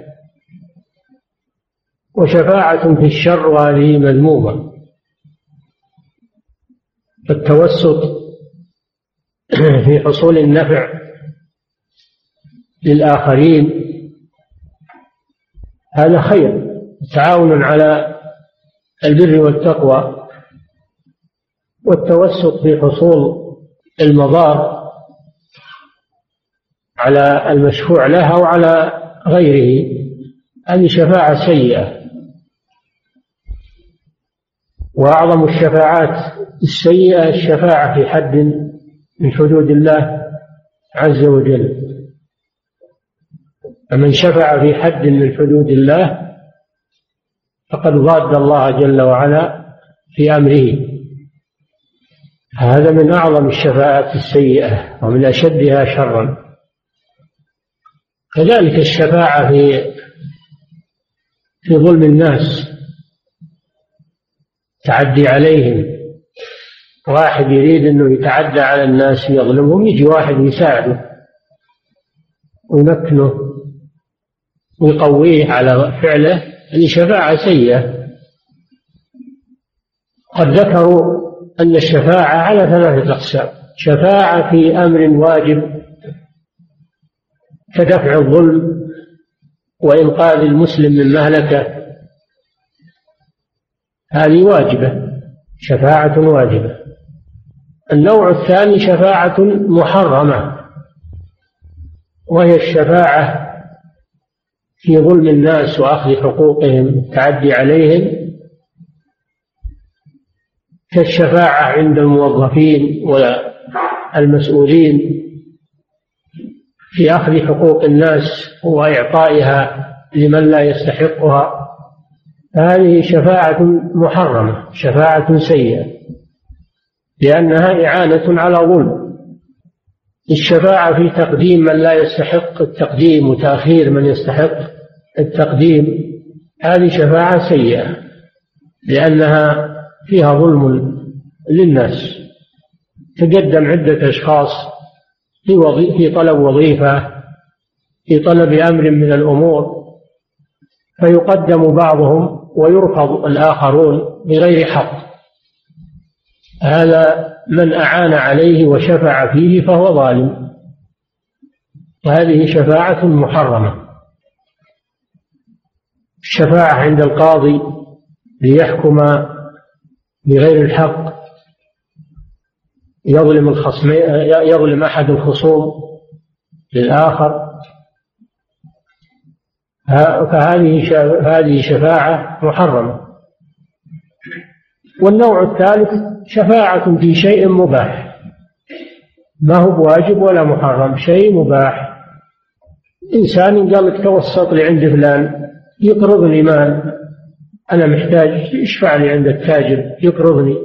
وشفاعة في الشر وهذه مذمومة. فالتوسط في حصول النفع للآخرين هذا خير تعاون على البر والتقوى والتوسط في حصول المضار على المشفوع له أو على غيره. هذه شفاعة سيئة. وأعظم الشفاعات السيئة الشفاعة في حد من حدود الله عز وجل. فمن شفع في حد من حدود الله فقد ضاد الله جل وعلا في أمره. هذا من أعظم الشفاعات السيئة ومن أشدها شرا. كذلك الشفاعة في في ظلم الناس. تعدي عليهم. واحد يريد إنه يتعدى على الناس ويظلمهم يجي واحد يساعده ويمكنه ويقويه على فعله. هذه شفاعة سيئة. قد ذكروا أن الشفاعة على ثلاثة أقسام. شفاعة في أمر واجب كدفع الظلم وإنقاذ المسلم من مهلكة. هذه واجبة شفاعة واجبة. النوع الثاني شفاعة محرمة وهي الشفاعة في ظلم الناس وأخذ حقوقهم التعدي عليهم. كالشفاعة عند الموظفين والمسؤولين في أخذ حقوق الناس وإعطائها لمن لا يستحقها. هذه شفاعة محرمة شفاعة سيئة لأنها إعانة على ظلم. الشفاعة في تقديم من لا يستحق التقديم وتأخير من يستحق التقديم هذه شفاعة سيئة لأنها فيها ظلم للناس. تقدم عدة أشخاص في, وظي... في طلب وظيفة في طلب أمر من الأمور فيقدم بعضهم ويرفض الآخرون بغير حق. هذا من أعان عليه وشفع فيه فهو ظالم. وهذه شفاعة محرمة. الشفاعة عند القاضي ليحكم بغير الحق يظلم الخصم يظلم أحد الخصوم للآخر فهذه هذه شفاعة محرمة. والنوع الثالث شفاعة في شيء مباح. ما هو بواجب ولا محرم شيء مباح. إنسان قال لك توسط لي عند فلان يقرضني مال. أنا محتاج اشفع لي عند التاجر يقرضني.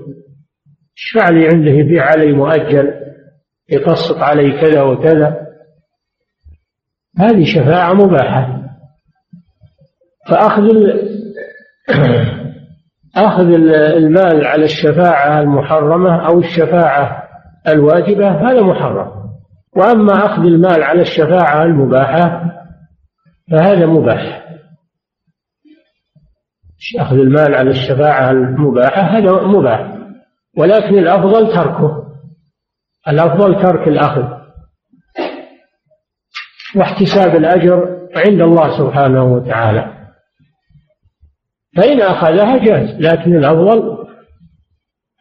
اشفع لي عنده يبيع علي مؤجل يقسط علي كذا وكذا. هذه شفاعة مباحة. فأخذ أخذ المال على الشفاعة المحرمة أو الشفاعة الواجبة هذا محرم. وأما أخذ المال على الشفاعة المباحة فهذا مباح. أخذ المال على الشفاعة المباحة هذا مباح. ولكن الأفضل تركه. الأفضل ترك الأخذ. واحتساب الأجر عند الله سبحانه وتعالى. فإن أخذها جاز لكن الأفضل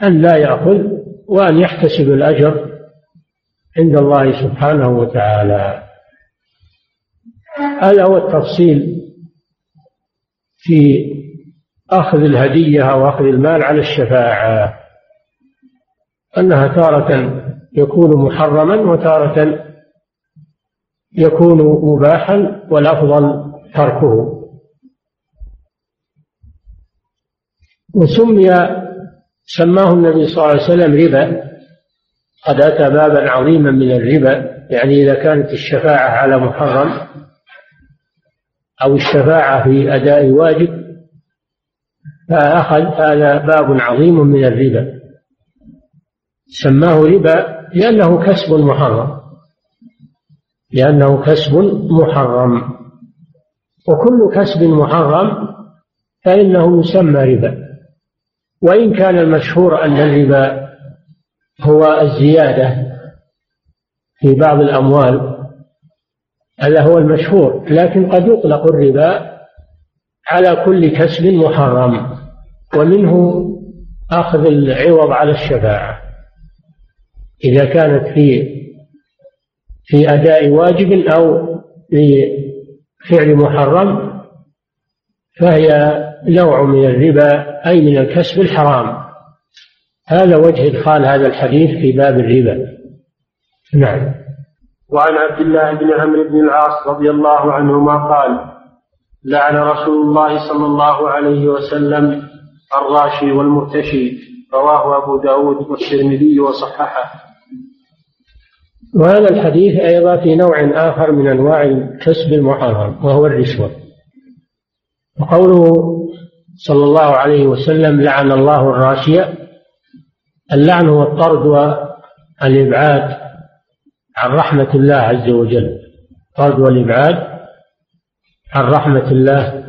أن لا يأخذ وأن يحتسب الأجر عند الله سبحانه وتعالى. هذا هو التفصيل في أخذ الهدية أو أخذ المال على الشفاعة؟ أنها تارة يكون محرما وتارة يكون مباحا والأفضل تركه. وسمي سماه النبي صلى الله عليه وسلم ربا. قد أتى بابا عظيما من الربا يعني إذا كانت الشفاعة على محرم أو الشفاعة في أداء واجب فأخذ هذا باب عظيم من الربا. سماه ربا لأنه كسب محرم. لأنه كسب محرم. وكل كسب محرم فإنه يسمى ربا. وإن كان المشهور أن الربا هو الزيادة في بعض الأموال هذا هو المشهور لكن قد يطلق الربا على كل كسب محرم ومنه أخذ العوض على الشفاعة. إذا كانت في في أداء واجب أو في فعل محرم فهي نوع من الربا أي من الكسب الحرام. هذا وجه إدخال هذا الحديث في باب الربا. نعم. وعن عبد الله بن عمرو بن العاص رضي الله عنهما قال لعن رسول الله صلى الله عليه وسلم الراشي والمرتشي رواه أبو داود والترمذي وصححه. وهذا الحديث أيضا في نوع آخر من أنواع الكسب المحرم وهو الرشوة. وقوله صلى الله عليه وسلم لعن الله الراشية اللعن هو الطرد والإبعاد عن رحمة الله عز وجل. الطرد والإبعاد عن رحمة الله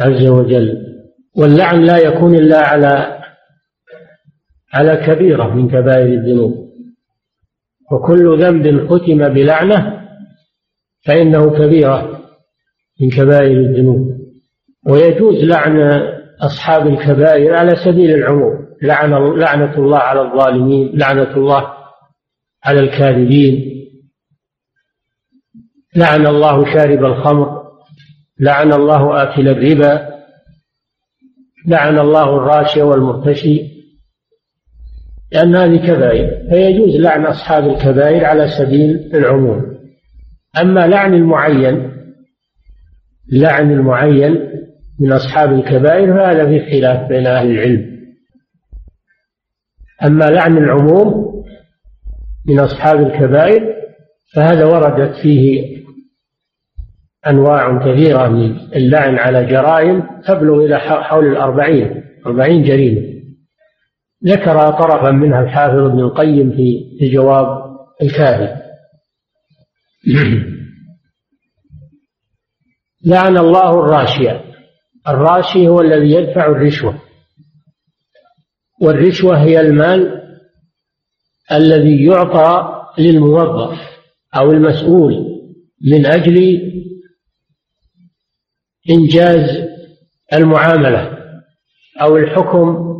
عز وجل. واللعن لا يكون إلا على على كبيرة من كبائر الذنوب. وكل ذنب ختم بلعنة فإنه كبيرة من كبائر الذنوب. ويجوز لعن أصحاب الكبائر على سبيل العموم. لعن لعنة الله على الظالمين لعنة الله على الكاذبين. لعن الله شارب الخمر. لعن الله آكل الربا. لعن الله الراشي والمرتشي. لأن هذه كبائر. فيجوز لعن أصحاب الكبائر على سبيل العموم. أما لعن المعين لعن المعين من أصحاب الكبائر فهذا في خلاف بين أهل العلم. أما لعن العموم من أصحاب الكبائر فهذا وردت فيه أنواع كثيرة من اللعن على جرائم تبلغ إلى حول الأربعين أربعين جريمة. ذكر طرفا منها الحافظ ابن القيم في الجواب الكافي لعن الله الراشية. الراشي هو الذي يدفع الرشوة. والرشوة هي المال الذي يعطى للموظف أو المسؤول من أجل إنجاز المعاملة أو الحكم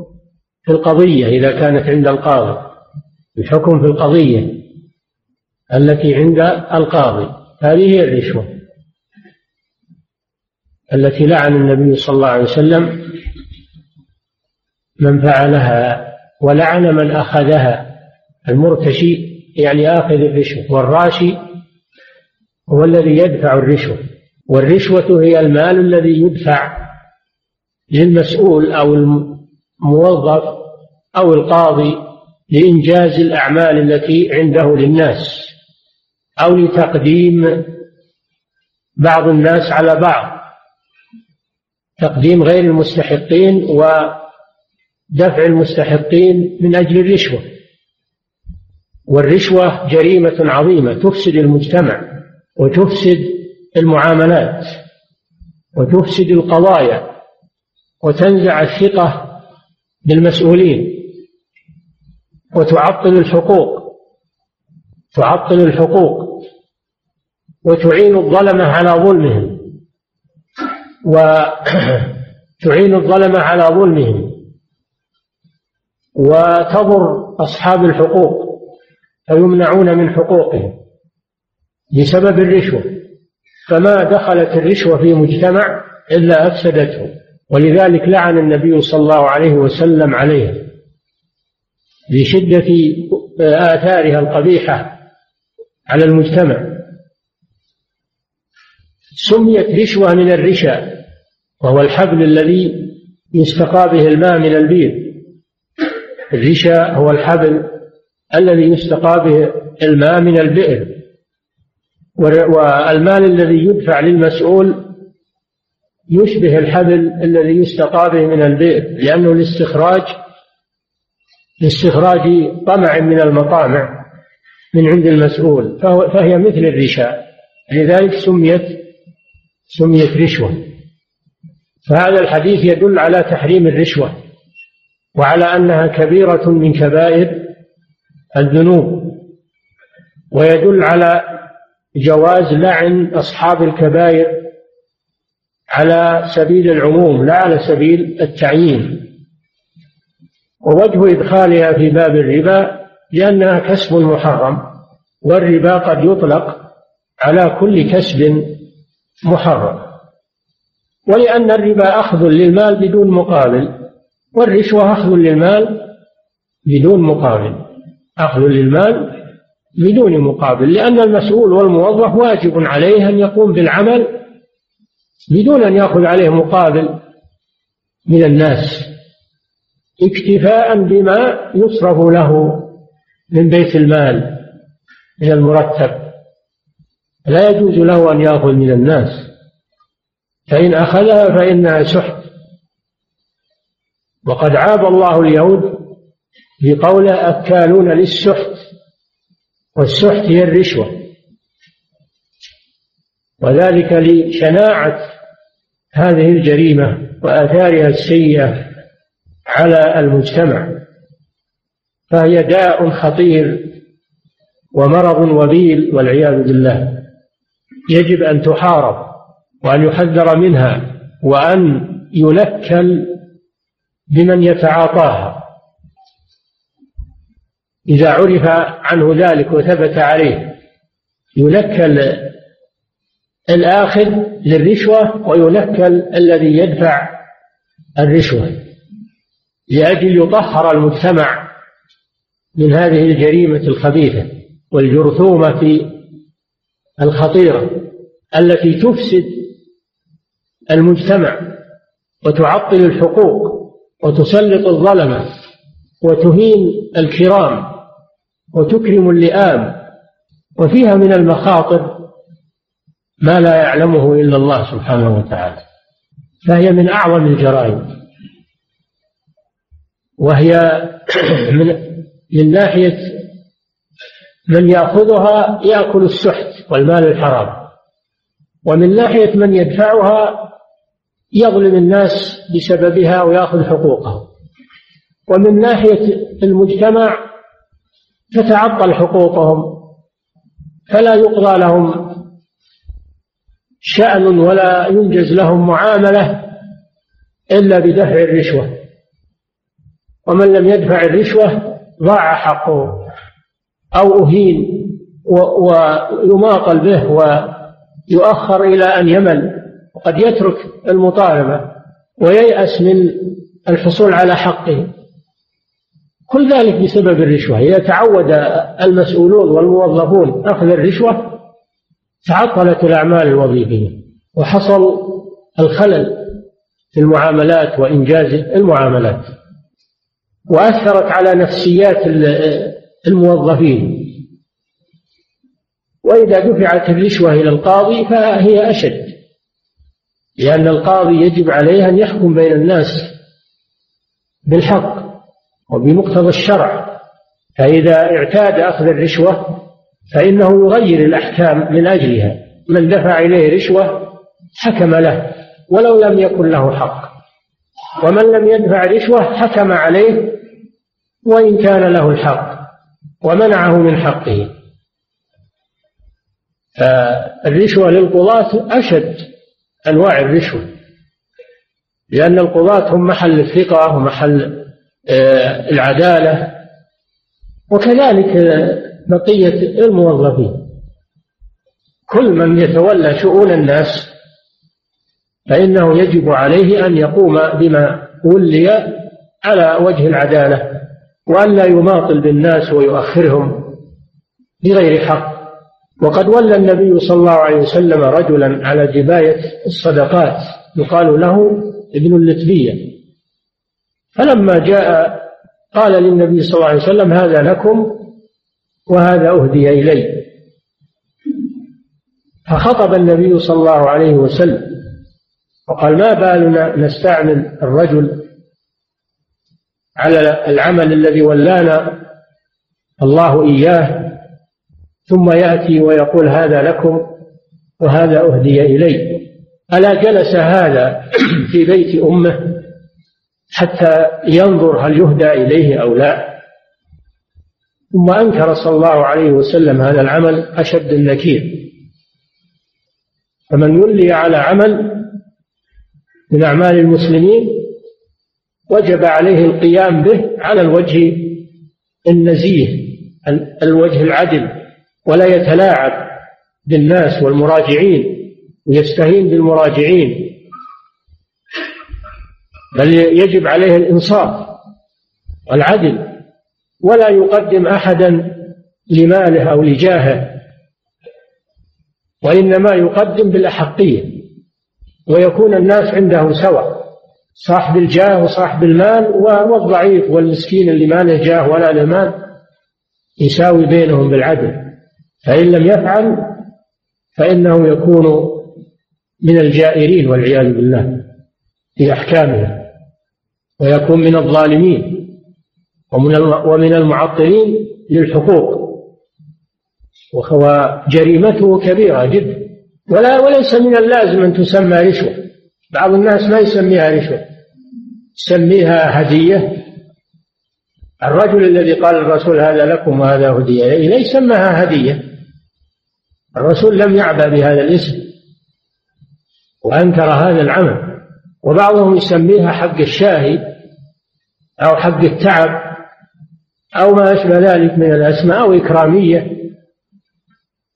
في القضية إذا كانت عند القاضي. الحكم في القضية التي عند القاضي. هذه هي الرشوة. التي لعن النبي صلى الله عليه وسلم من فعلها ولعن من أخذها. المرتشي يعني آخذ الرشوة والراشي هو الذي يدفع الرشوة والرشوة هي المال الذي يدفع للمسؤول أو الموظف أو القاضي لإنجاز الأعمال التي عنده للناس أو لتقديم بعض الناس على بعض. تقديم غير المستحقين ودفع المستحقين من أجل الرشوة. والرشوة جريمة عظيمة تفسد المجتمع وتفسد المعاملات وتفسد القضايا وتنزع الثقة بالمسؤولين وتعطل الحقوق تعطل الحقوق وتعين الظلمة على ظلمهم. وتعين الظلمة على ظلمهم وتضر أصحاب الحقوق فيمنعون من حقوقهم بسبب الرشوة فما دخلت الرشوة في مجتمع إلا أفسدته ولذلك لعن النبي صلى الله عليه وسلم عليه لشدة آثارها القبيحة على المجتمع. سميت رشوة من الرشا وهو الحبل الذي يستقى به الماء من البير الرشا هو الحبل الذي يستقى به الماء من البئر. والمال الذي يدفع للمسؤول يشبه الحبل الذي يستقى به من البئر لأنه الاستخراج لاستخراج طمع من المطامع من عند المسؤول فهي مثل الرشاء لذلك سميت سميت رشوة. فهذا الحديث يدل على تحريم الرشوة وعلى أنها كبيرة من كبائر الذنوب ويدل على جواز لعن أصحاب الكبائر على سبيل العموم لا على سبيل التعيين. ووجه إدخالها في باب الربا لأنها كسب محرم والربا قد يطلق على كل كسب محرم. ولأن الربا أخذ للمال بدون مقابل والرشوة أخذ للمال بدون مقابل. أخذ للمال بدون مقابل لأن المسؤول والموظف واجب عليه أن يقوم بالعمل بدون أن يأخذ عليه مقابل من الناس اكتفاء بما يصرف له من بيت المال من المرتب. لا يجوز له أن يأخذ من الناس. فإن أخذها فإنها سحت. وقد عاب الله اليهود بقوله أكالون للسحت والسحت هي الرشوة. وذلك لشناعة هذه الجريمة وآثارها السيئة على المجتمع. فهي داء خطير ومرض وبيل والعياذ بالله. يجب أن تحارب وأن يحذر منها وأن ينكل بمن يتعاطاها. إذا عرف عنه ذلك وثبت عليه ينكل الآخذ للرشوة وينكل الذي يدفع الرشوة لأجل يطهر المجتمع من هذه الجريمة الخبيثة والجرثومة الخطيرة التي تفسد المجتمع وتعطل الحقوق وتسلط الظلمة وتهين الكرام وتكرم اللئام وفيها من المخاطر ما لا يعلمه إلا الله سبحانه وتعالى فهي من أعظم الجرائم. وهي من من ناحية من يأخذها يأكل السحت. والمال الحرام. ومن ناحية من يدفعها يظلم الناس بسببها ويأخذ حقوقهم. ومن ناحية المجتمع تتعطل حقوقهم فلا يقضى لهم شأن ولا ينجز لهم معاملة إلا بدفع الرشوة. ومن لم يدفع الرشوة ضاع حقه أو أهين. ويماطل به ويؤخر إلى أن يمل وقد يترك المطالبة وييأس من الحصول على حقه. كل ذلك بسبب الرشوة. إذا تعود المسؤولون والموظفون أخذ الرشوة تعطلت الأعمال الوظيفية وحصل الخلل في المعاملات وإنجاز المعاملات وأثرت على نفسيات الموظفين. وإذا دفعت الرشوة إلى القاضي فهي أشد لأن القاضي يجب عليه أن يحكم بين الناس بالحق وبمقتضى الشرع فإذا اعتاد أخذ الرشوة فإنه يغير الأحكام من أجلها من دفع إليه رشوة حكم له ولو لم يكن له حق ومن لم يدفع رشوة حكم عليه وإن كان له الحق ومنعه من حقه. فالرشوة للقضاة أشد أنواع الرشوة لأن القضاة هم محل الثقة ومحل آه، العدالة وكذلك بقية الموظفين. كل من يتولى شؤون الناس فإنه يجب عليه أن يقوم بما ولي على وجه العدالة وأن لا يماطل بالناس ويؤخرهم بغير حق. وقد ولى النبي صلى الله عليه وسلم رجلا على جباية الصدقات يقال له ابن اللتبية. فلما جاء قال للنبي صلى الله عليه وسلم هذا لكم وهذا أهدي إلي. فخطب النبي صلى الله عليه وسلم وقال ما بالنا نستعمل الرجل على العمل الذي ولانا الله إياه ثم يأتي ويقول هذا لكم وهذا أهدي إلي. ألا جلس هذا في بيت أمه حتى ينظر هل يهدى إليه أو لا. ثم أنكر صلى الله عليه وسلم هذا العمل أشد النكير. فمن ولي على عمل من أعمال المسلمين وجب عليه القيام به على الوجه النزيه الوجه العدل. ولا يتلاعب بالناس والمراجعين ويستهين بالمراجعين. بل يجب عليه الإنصاف والعدل ولا يقدم أحدا لماله أو لجاهه وإنما يقدم بالأحقية ويكون الناس عنده سواء صاحب الجاه وصاحب المال والضعيف والمسكين اللي ما له جاه ولا له مال يساوي بينهم بالعدل. فإن لم يفعل فإنه يكون من الجائرين والعياذ بالله في أحكامها ويكون من الظالمين ومن ومن المعطلين للحقوق. وجريمته كبيرة جدا. ولا وليس من اللازم أن تسمى رشوة. بعض الناس ما يسميها رشوة يسميها هدية. الرجل الذي قال الرسول هذا لكم وهذا هدية إليه سماها هدية. الرسول لم يعبأ بهذا الاسم وأنكر هذا العمل وبعضهم يسميها حق الشاهي أو حق التعب أو ما أشبه ذلك من الأسماء أو إكرامية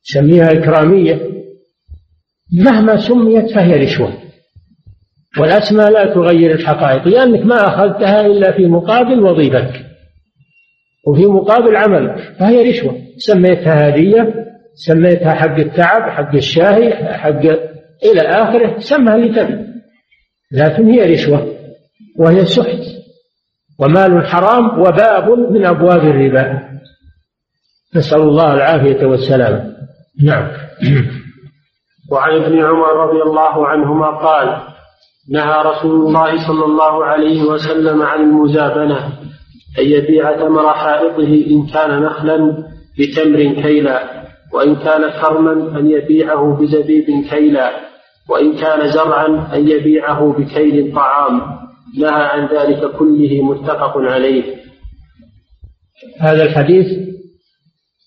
سميها إكرامية مهما سميت فهي رشوة. والأسماء لا تغير الحقائق لأنك ما أخذتها إلا في مقابل وظيفتك وفي مقابل عملك فهي رشوة. سميتها هدية سميتها حق التعب حق الشاهي حق إلى آخره سمها اللي تبي. لكن هي رشوة وهي سحت ومال حرام وباب من أبواب الربا. نسأل الله العافية والسلامة نعم. وعن ابن عمر رضي الله عنهما قال نهى رسول الله صلى الله عليه وسلم عن المزابنة أن يبيع ثمر حائطه إن كان نخلا بتمر كيلا. وإن كان كرما أن يبيعه بزبيب كيلا وإن كان زرعا أن يبيعه بكيل طعام. نهى عن ذلك كله متفق عليه. هذا الحديث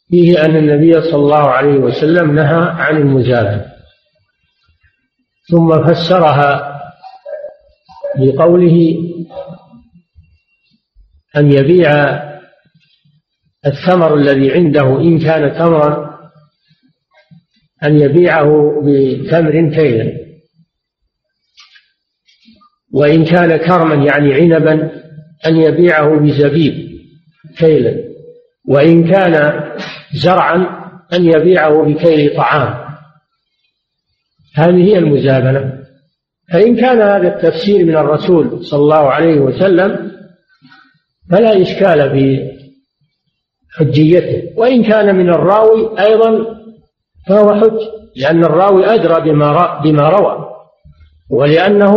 فيه أن النبي صلى الله عليه وسلم نهى عن المزابنة ثم فسرها بقوله أن يبيع الثمر الذي عنده إن كان تمرا أن يبيعه بتمر كيلا. وإن كان كرما يعني عنبا أن يبيعه بزبيب كيلا. وإن كان زرعا أن يبيعه بكيل طعام. هذه هي المزابنة فإن كان هذا التفسير من الرسول صلى الله عليه وسلم فلا إشكال في حجيته. وإن كان من الراوي أيضا فهو حج لأن الراوي أدرى بما بما روى ولأنه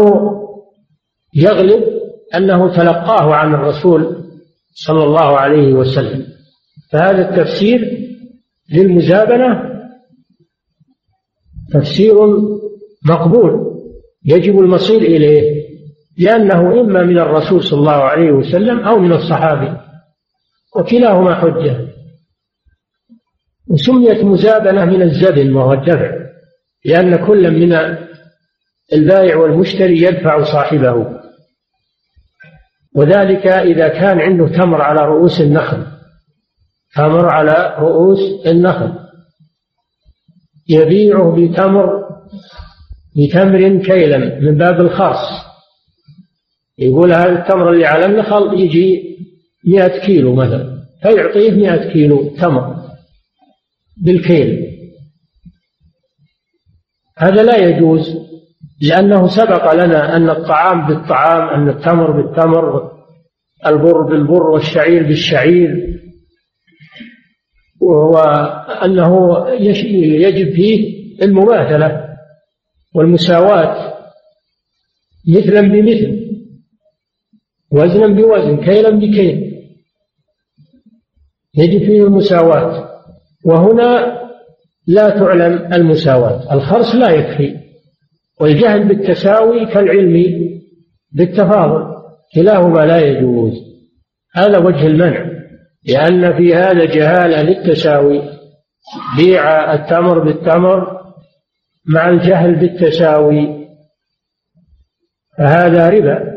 يغلب أنه تلقاه عن الرسول صلى الله عليه وسلم. فهذا التفسير للمزابنة تفسير مقبول يجب المصير إليه لأنه إما من الرسول صلى الله عليه وسلم أو من الصحابي وكلاهما حجة. وسميت مزابنة من الزبن وهو الدفع لأن كل من البائع والمشتري يدفع صاحبه. وذلك إذا كان عنده تمر على رؤوس النخل تمر على رؤوس النخل. يبيعه بتمر بتمر كيلا من باب الخاص. يقول هذا التمر اللي على النخل يجي مئة كيلو مثلا فيعطيه مئة كيلو تمر. بالكيل هذا لا يجوز لأنه سبق لنا أن الطعام بالطعام أن التمر بالتمر البر بالبر والشعير بالشعير وأنه يجب فيه المماثلة والمساواة. مثلا بمثل وزنا بوزن كيلا بكيل يجب فيه المساواة. وهنا لا تعلم المساواة. الخرص لا يكفي. والجهل بالتساوي كالعلم بالتفاضل. كلاهما لا يجوز. هذا وجه المنع. لأن في هذا جهالة للتساوي. بيع التمر بالتمر مع الجهل بالتساوي. فهذا ربا.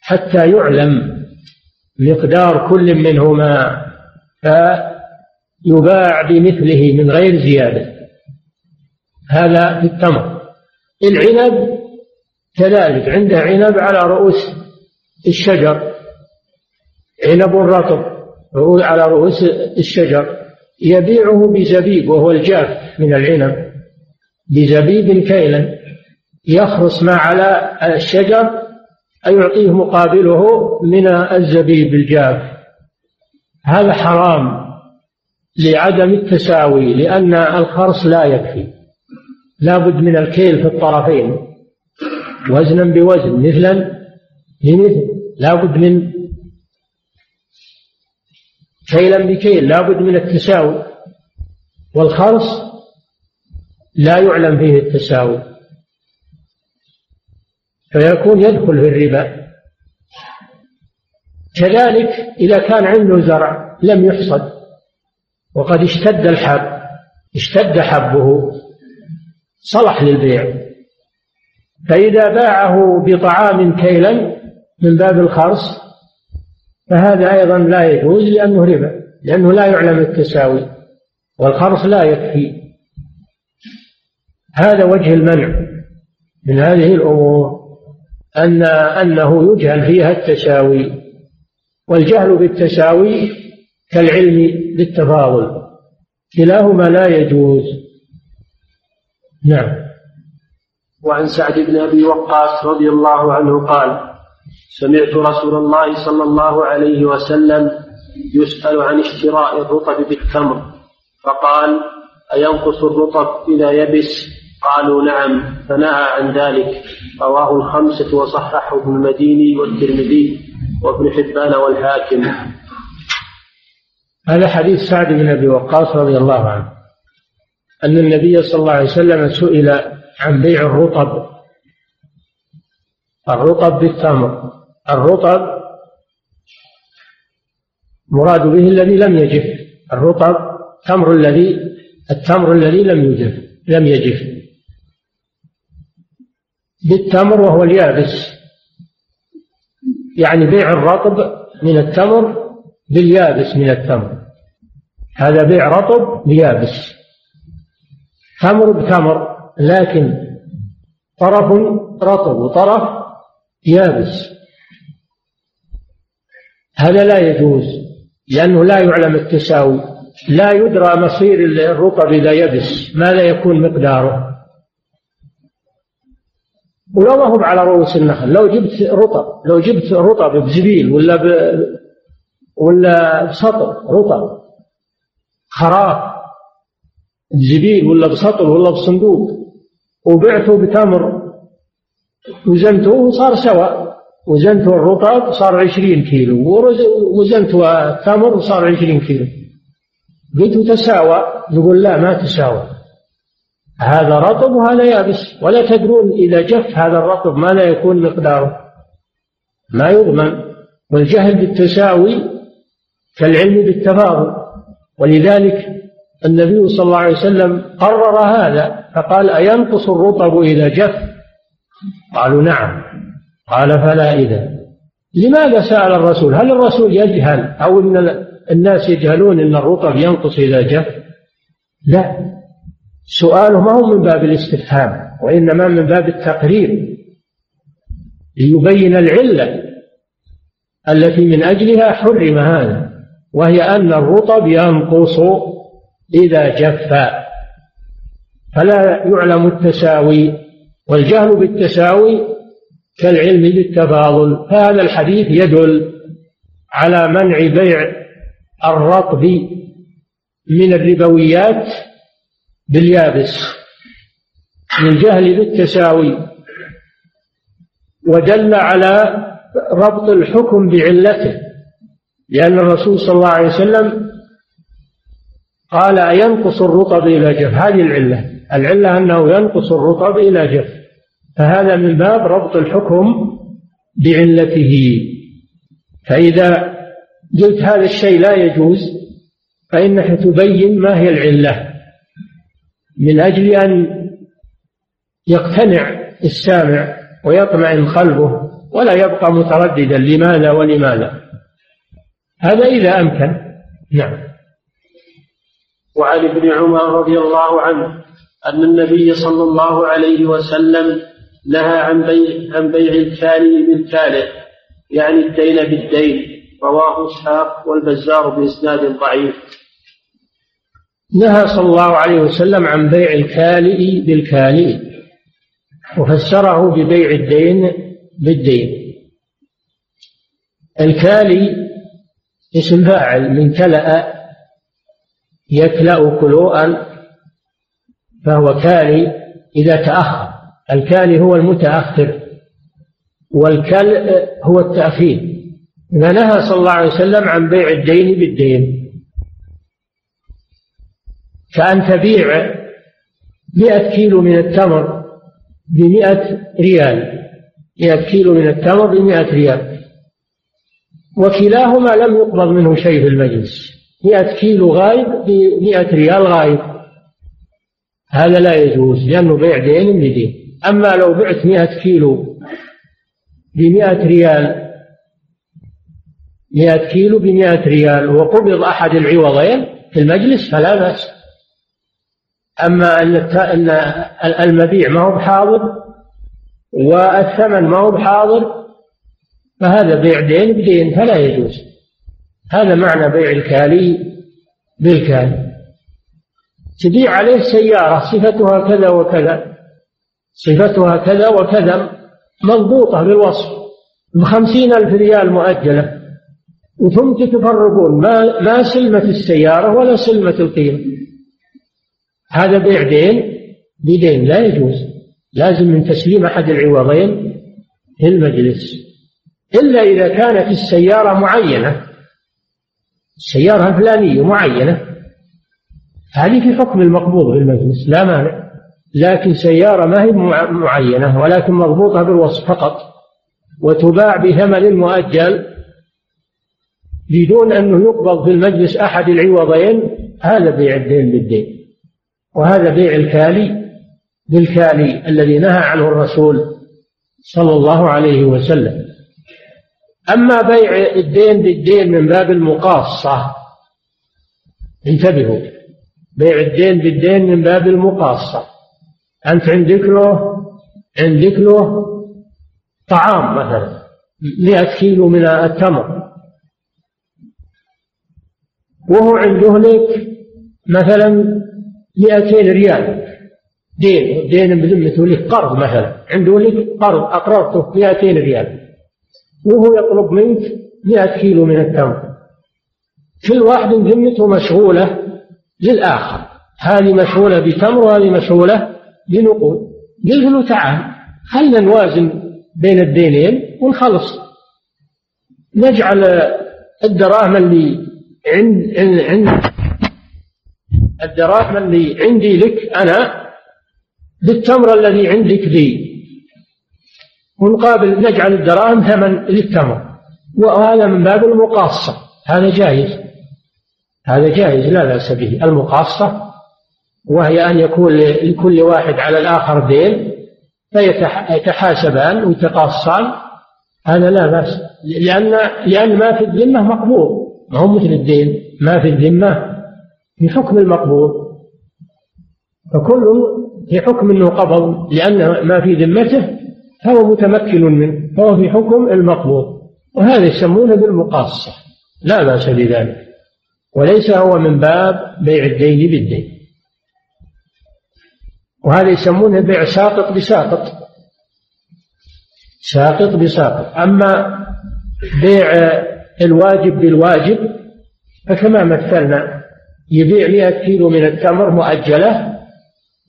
حتى يعلم مقدار كل منهما. فيباع بمثله من غير زيادة. هذا في التمر العنب كذلك عنده عنب على رؤوس الشجر. عنب رطب على رؤوس الشجر. يبيعه بزبيب وهو الجاف من العنب بزبيب كيلا. يخرص ما على الشجر يعطيه مقابله من الزبيب الجاف. هذا حرام. لعدم التساوي لأن الخرص لا يكفي. لا بد من الكيل في الطرفين. وزنا بوزن مثلا بمثل. لا بد من كيلا بكيل لا بد من التساوي. والخرص لا يعلم فيه التساوي. فيكون يدخل في الربا. كذلك إذا كان عنده زرع لم يحصد. وقد اشتد الحب اشتد حبه صلح للبيع. فإذا باعه بطعام كيلا من باب الخرص فهذا أيضا لا يجوز لأنه ربا لأنه لا يعلم التساوي والخرص لا يكفي. هذا وجه المنع من هذه الأمور أن أنه يجهل فيها التساوي. والجهل بالتساوي كالعلم بالتفاضل كلاهما لا يجوز. نعم. وعن سعد بن أبي وقاص رضي الله عنه قال سمعت رسول الله صلى الله عليه وسلم يسأل عن اشتراء الرطب بالتمر فقال أينقص الرطب إذا يبس؟ قالوا نعم فنهى عن ذلك. رواه الخمسة وصححه ابن المديني والترمذي وابن حبان والحاكم. هذا حديث سعد بن أبي وقاص رضي الله عنه. أن النبي صلى الله عليه وسلم سئل عن بيع الرطب. الرطب بالتمر. الرطب مراد به الذي لم يجف. الرطب تمر الذي التمر الذي لم يجف. لم يجف. بالتمر وهو اليابس. يعني بيع الرطب من التمر باليابس من التمر. هذا بيع رطب بيابس تمر بتمر لكن طرف رطب وطرف يابس. هذا لا يجوز لأنه لا يعلم التساوي. لا يدرى مصير الرطب إذا يبس ماذا يكون مقداره. ولو ما هو على رؤوس النخل. لو جبت رطب لو جبت رطب بزبيل ولا ولا بسطر رطب خراف بزبيل ولا بسطر ولا بصندوق. وبعته بتمر. وزنته صار سواء وزنته الرطب صار عشرين كيلو. وزنته التمر صار عشرين كيلو. قلت تساوى. نقول لا ما تساوى. هذا رطب وهذا يابس. ولا تدرون إذا جف هذا الرطب ما لا يكون مقداره. ما يضمن. والجهل بالتساوي كالعلم بالتفاضل. ولذلك النبي صلى الله عليه وسلم قرر هذا فقال أينقص الرطب إذا جف؟ قالوا نعم. قال فلا إذا. لماذا سأل الرسول؟ هل الرسول يجهل أو أن الناس يجهلون أن الرطب ينقص إذا جف؟ لا. سؤاله ما هو من باب الاستفهام وإنما من باب التقرير. ليبين العلة التي من أجلها حرم هذا. وهي أن الرطب ينقص إذا جف. فلا يعلم التساوي والجهل بالتساوي كالعلم بالتفاضل. فهذا الحديث يدل على منع بيع الرطب من الربويات باليابس. من جهل بالتساوي. ودل على ربط الحكم بعلته. لأن الرسول صلى الله عليه وسلم قال أينقص الرطب إلى جف. هذه العلة. العلة أنه ينقص الرطب إلى جف. فهذا من باب ربط الحكم بعلته. فإذا قلت هذا الشيء لا يجوز فإنك تبين ما هي العلة. من أجل أن يقتنع السامع ويطمئن قلبه ولا يبقى مترددا لماذا ولماذا. هذا إذا أمكن. نعم. وعن ابن عمر رضي الله عنه أن النبي صلى الله عليه وسلم نهى عن بيع عن بيع الكالي بالكاله يعني الدين بالدين رواه إسحاق والبزار بإسناد ضعيف. نهى صلى الله عليه وسلم عن بيع الكالئ بالكالئ وفسره ببيع الدين بالدين. الكالي اسم فاعل من كلأ يكلأ كلوءا فهو كالي إذا تأخر. الكالي هو المتأخر والكلء هو التأخير. نهى صلى الله عليه وسلم عن بيع الدين بالدين. كأن تبيع مئة كيلو من التمر بمئة ريال. مئة كيلو من التمر بمئة ريال. وكلاهما لم يقبض منه شيء في المجلس. مئة كيلو غايب بمئة ريال غايب هذا لا يجوز لأنه بيع دين بدين. أما لو بعت مئة كيلو بمئة ريال مئة كيلو بمئة ريال وقبض أحد العوضين في المجلس فلا بأس. أما أن المبيع ما هو بحاضر والثمن ما هو بحاضر فهذا بيع دين بدين فلا يجوز. هذا معنى بيع الكالي بالكالي. تبيع عليه سيارة صفتها كذا وكذا صفتها كذا وكذا مضبوطة بالوصف بخمسين ألف ريال مؤجلة. وثم تفرقون ما ما سلمة السيارة ولا سلمة القيمة. هذا بيع دين بدين لا يجوز. لازم من تسليم أحد العوضين في المجلس إلا إذا كانت السيارة معينة. السيارة الفلانية معينة. هذه في حكم المقبوض في المجلس لا مانع. لكن سيارة ما هي معينة ولكن مربوطة بالوصف فقط وتباع بثمن مؤجل بدون أنه يقبض في المجلس أحد العوضين هذا بيع الدين بالدين. وهذا بيع الكالي بالكالي الذي نهى عنه الرسول صلى الله عليه وسلم. أما بيع الدين بالدين من باب المقاصة انتبهوا. بيع الدين بالدين من باب المقاصة. أنت عندك له عندك له طعام مثلا مئة كيلو من التمر. وهو عنده لك مثلا مئتين ريال. دين دين بذمته لك قرض مثلا. عنده لك قرض أقرضته 200 ريال. وهو يطلب منك 100 كيلو من التمر. كل واحد ذمته مشغولة للآخر. هذه مشغولة بتمر وهذه مشغولة بنقود قلت له تعال خلنا نوازن بين الدينين ونخلص. نجعل الدراهم اللي عند عند الدراهم اللي عندي لك أنا بالتمر الذي عندك لي ونقابل نجعل الدراهم ثمن للتمر. وهذا من باب المقاصة. هذا جائز. هذا جائز لا بأس به. المقاصة وهي أن يكون لكل واحد على الآخر دين فيتحاسبان ويتقاصان. هذا لا بأس. لأن لأن ما في الذمة مقبول. ما هو مثل الدين. ما في الذمة في حكم المقبول. فكل في حكم إنه قبض لأن ما في ذمته فهو متمكن منه فهو في حكم المقبوض وهذا يسمونه بالمقاصة لا بأس بذلك وليس هو من باب بيع الدين بالدين. وهذا يسمونه بيع ساقط بساقط. ساقط بساقط. أما بيع الواجب بالواجب فكما مثلنا يبيع مئة كيلو من التمر مؤجلة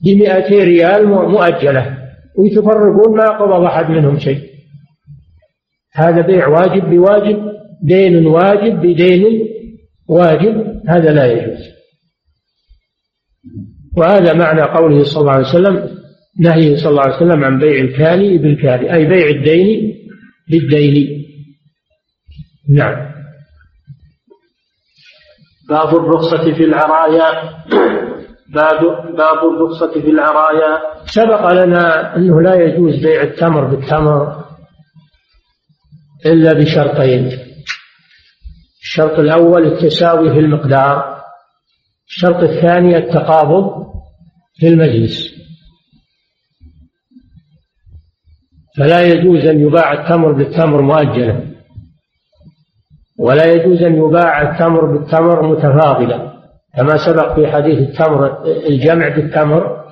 بمئتي ريال مؤجلة. ويتفرقون ما قبض أحد منهم شيء. هذا بيع واجب بواجب دين واجب بدين واجب هذا لا يجوز. وهذا معنى قوله صلى الله عليه وسلم نهيه صلى الله عليه وسلم عن بيع الكالي بالكالي أي بيع الدين بالدين. نعم. باب الرخصة في العرايا. باب باب الرخصة في العرايا. سبق لنا أنه لا يجوز بيع التمر بالتمر إلا بشرطين. الشرط الأول التساوي في المقدار. الشرط الثاني التقابض في المجلس. فلا يجوز أن يباع التمر بالتمر مؤجلا. ولا يجوز أن يباع التمر بالتمر متفاضلا. كما سبق في حديث التمر الجمع بالتمر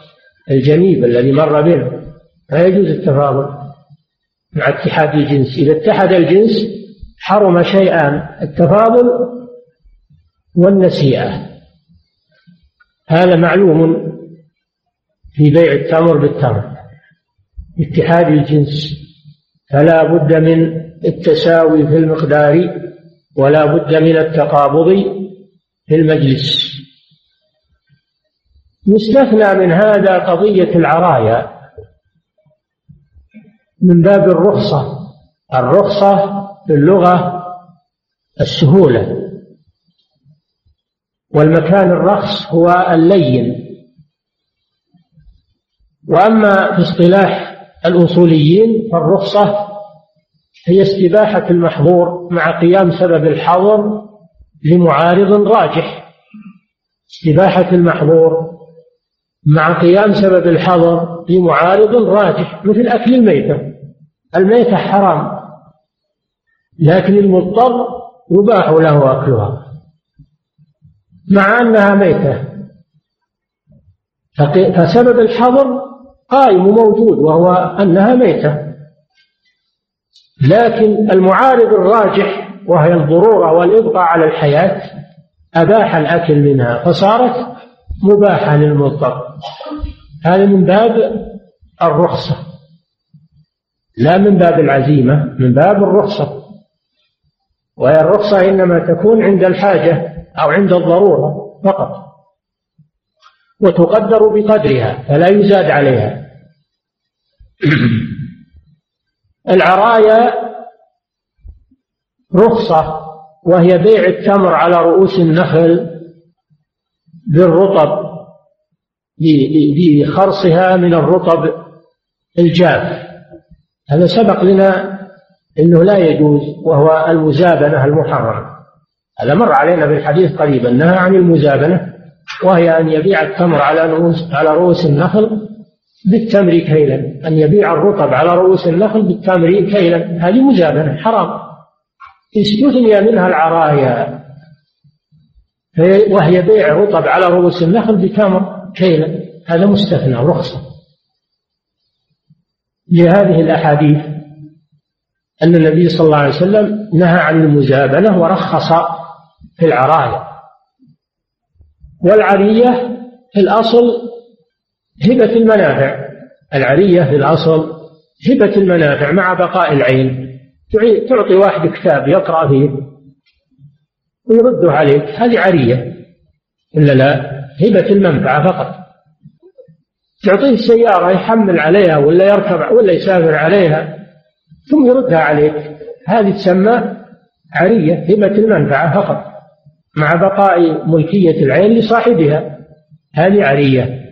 الجنيب الذي مر بنا لا يجوز التفاضل مع اتحاد الجنس. إذا اتحد الجنس حرم شيئان التفاضل والنسيئة. هذا معلوم في بيع التمر بالتمر. اتحاد الجنس فلا بد من التساوي في المقدار ولا بد من التقابض في المجلس. يستثنى من هذا قضية العرايا من باب الرخصة الرخصة في اللغة السهولة. والمكان الرخص هو اللين. وأما في اصطلاح الأصوليين فالرخصة هي استباحة المحظور مع قيام سبب الحظر لمعارض راجح. استباحة المحظور مع قيام سبب الحظر لمعارض راجح مثل أكل الميتة. الميتة حرام. لكن المضطر يباح له أكلها. مع أنها ميتة. فسبب الحظر قائم موجود وهو أنها ميتة. لكن المعارض الراجح وهي الضرورة والإبقاء على الحياة أباح الأكل منها. فصارت مباحة للمضطر هذا من باب الرخصة. لا من باب العزيمة من باب الرخصة. وهي الرخصة إنما تكون عند الحاجة أو عند الضرورة فقط. وتقدر بقدرها فلا يزاد عليها. العرايا رخصة وهي بيع التمر على رؤوس النخل بالرطب بخرصها من الرطب الجاف. هذا سبق لنا إنه لا يجوز وهو المزابنة المحرمة. هذا مر علينا في الحديث قريبا نهى عن المزابنة وهي أن يبيع التمر على رؤوس على رؤوس النخل بالتمر كيلا. أن يبيع الرطب على رؤوس النخل بالتمر كيلا. هذه مزابنة حرام. استثني منها العرايا؟ وهي بيع رطب على رؤوس النخل بتمر كيلا. هذا مستثنى رخصة. لهذه الأحاديث أن النبي صلى الله عليه وسلم نهى عن المزابنة ورخص في العراية. والعرية في الأصل هبة المنافع. العرية في الأصل هبة المنافع مع بقاء العين. تعطي واحد كتاب يقرأ فيه. ويرده عليك هذه عرية إلا لا هبة المنفعة فقط. تعطيه سيارة يحمل عليها ولا يركب ولا يسافر عليها ثم يردها عليك. هذه تسمى عرية هبة المنفعة فقط. مع بقاء ملكية العين لصاحبها. هذه عرية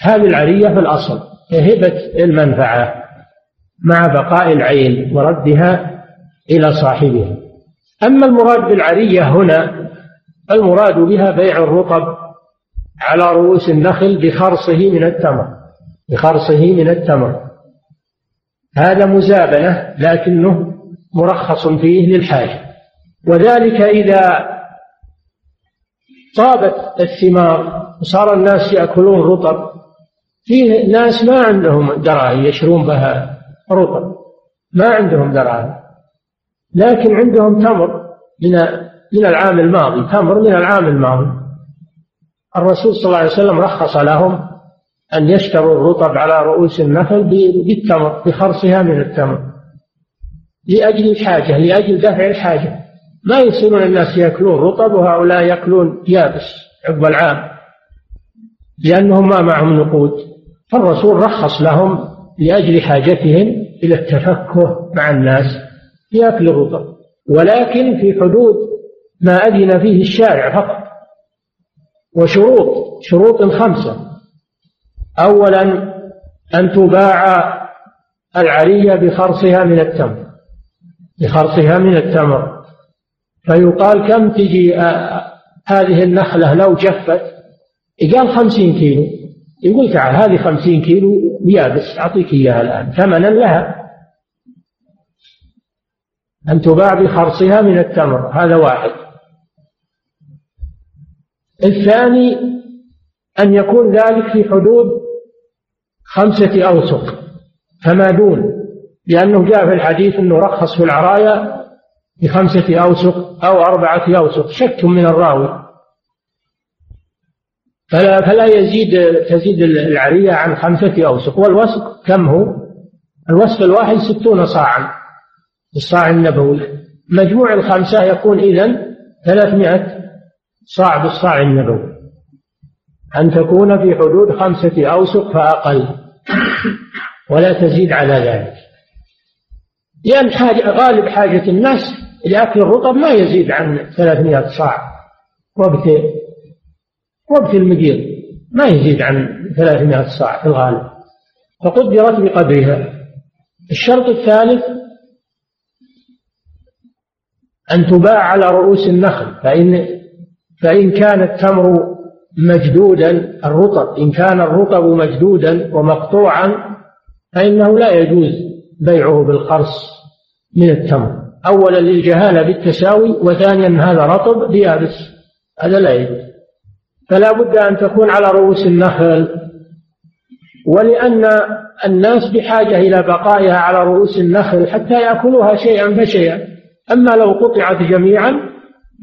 هذه العرية في الأصل هبة المنفعة مع بقاء العين وردها إلى صاحبها. أما المراد بالعرية هنا المراد بها بيع الرطب على رؤوس النخل بخرصه من التمر بخرصه من التمر. هذا مزابنة لكنه مرخص فيه للحاجة. وذلك إذا طابت الثمار وصار الناس يأكلون رطب فيه ناس ما عندهم دراهم يشرون بها رطب ما عندهم دراهم. لكن عندهم تمر من من العام الماضي تمر من العام الماضي. الرسول صلى الله عليه وسلم رخص لهم أن يشتروا الرطب على رؤوس النخل بالتمر بخرصها من التمر لأجل الحاجة لأجل دفع الحاجة. ما يصيرون الناس يأكلون رطب وهؤلاء يأكلون يابس عقب العام لأنهم ما معهم نقود. فالرسول رخص لهم لأجل حاجتهم إلى التفكه مع الناس. في أكل الرطب ولكن في حدود ما أذن فيه الشارع فقط. وشروط شروط خمسة. أولا أن تباع العرية بخرصها من التمر. بخرصها من التمر. فيقال كم تجي هذه النخلة لو جفت؟ قال خمسين كيلو. يقول تعال هذه خمسين كيلو يابس أعطيك إياها الآن. ثمنا لها. أن تباع بخرصها من التمر هذا واحد. الثاني أن يكون ذلك في حدود خمسة أوسق فما دون لأنه جاء في الحديث أنه رخص في العرايا بخمسة أوسق أو أربعة أوسق شك من الراوي. فلا, فلا يزيد تزيد العرية عن خمسة أوسق والوسق كم هو؟ الوسق الواحد ستون صاعا. الصاع النبوي. مجموع الخمسة يكون إذن ثلاثمائة صاع بالصاع النبوي. أن تكون في حدود خمسة أوسق فأقل ولا تزيد على ذلك. لأن حاجة غالب حاجة الناس لأكل الرطب ما يزيد عن ثلاثمائة صاع. وقت وقت المدير ما يزيد عن ثلاثمائة صاع في الغالب. فقدرت بقدرها. الشرط الثالث أن تباع على رؤوس النخل فإن فإن كان التمر مجدودا الرطب إن كان الرطب مجدودا ومقطوعا فإنه لا يجوز بيعه بالقرص من التمر. أولا للجهالة بالتساوي وثانيا هذا رطب بيابس هذا لا يجوز. فلا بد أن تكون على رؤوس النخل. ولأن الناس بحاجة إلى بقائها على رؤوس النخل حتى يأكلوها شيئا فشيئا. أما لو قطعت جميعا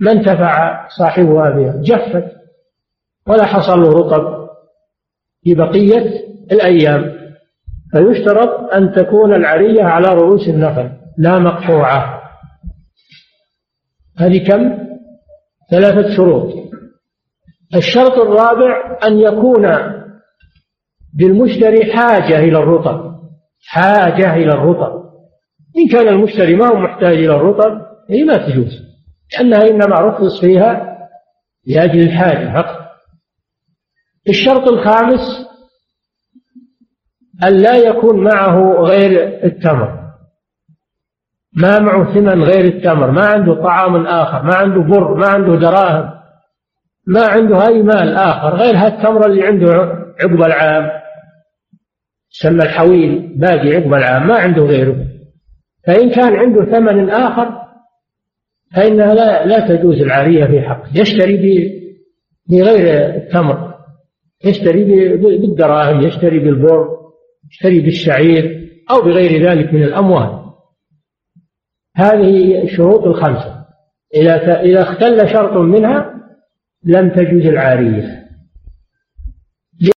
ما انتفع صاحبها بها جفت. ولا حصل له رطب في بقية الأيام. فيشترط أن تكون العرية على رؤوس النخل لا مقطوعة. هذه كم؟ ثلاثة شروط. الشرط الرابع أن يكون للمشتري حاجة إلى الرطب. حاجة إلى الرطب. إن كان المشتري ما هو محتاج إلى الرطب هي ما تجوز لأنها إنما رخص فيها لأجل الحاجة فقط. الشرط الخامس أن لا يكون معه غير التمر. ما معه ثمن غير التمر ما عنده طعام آخر ما عنده بر ما عنده دراهم ما عنده أي مال آخر غير هالتمر اللي عنده عقب العام سمى الحويل باقي عقب العام ما عنده غيره. فإن كان عنده ثمن آخر فإنها لا, لا تجوز العارية في حقه. يشتري بغير التمر. يشتري بالدراهم يشتري بالبر يشتري بالشعير أو بغير ذلك من الأموال. هذه الشروط الخمسة. إذا إذا اختل شرط منها لم تجوز العارية.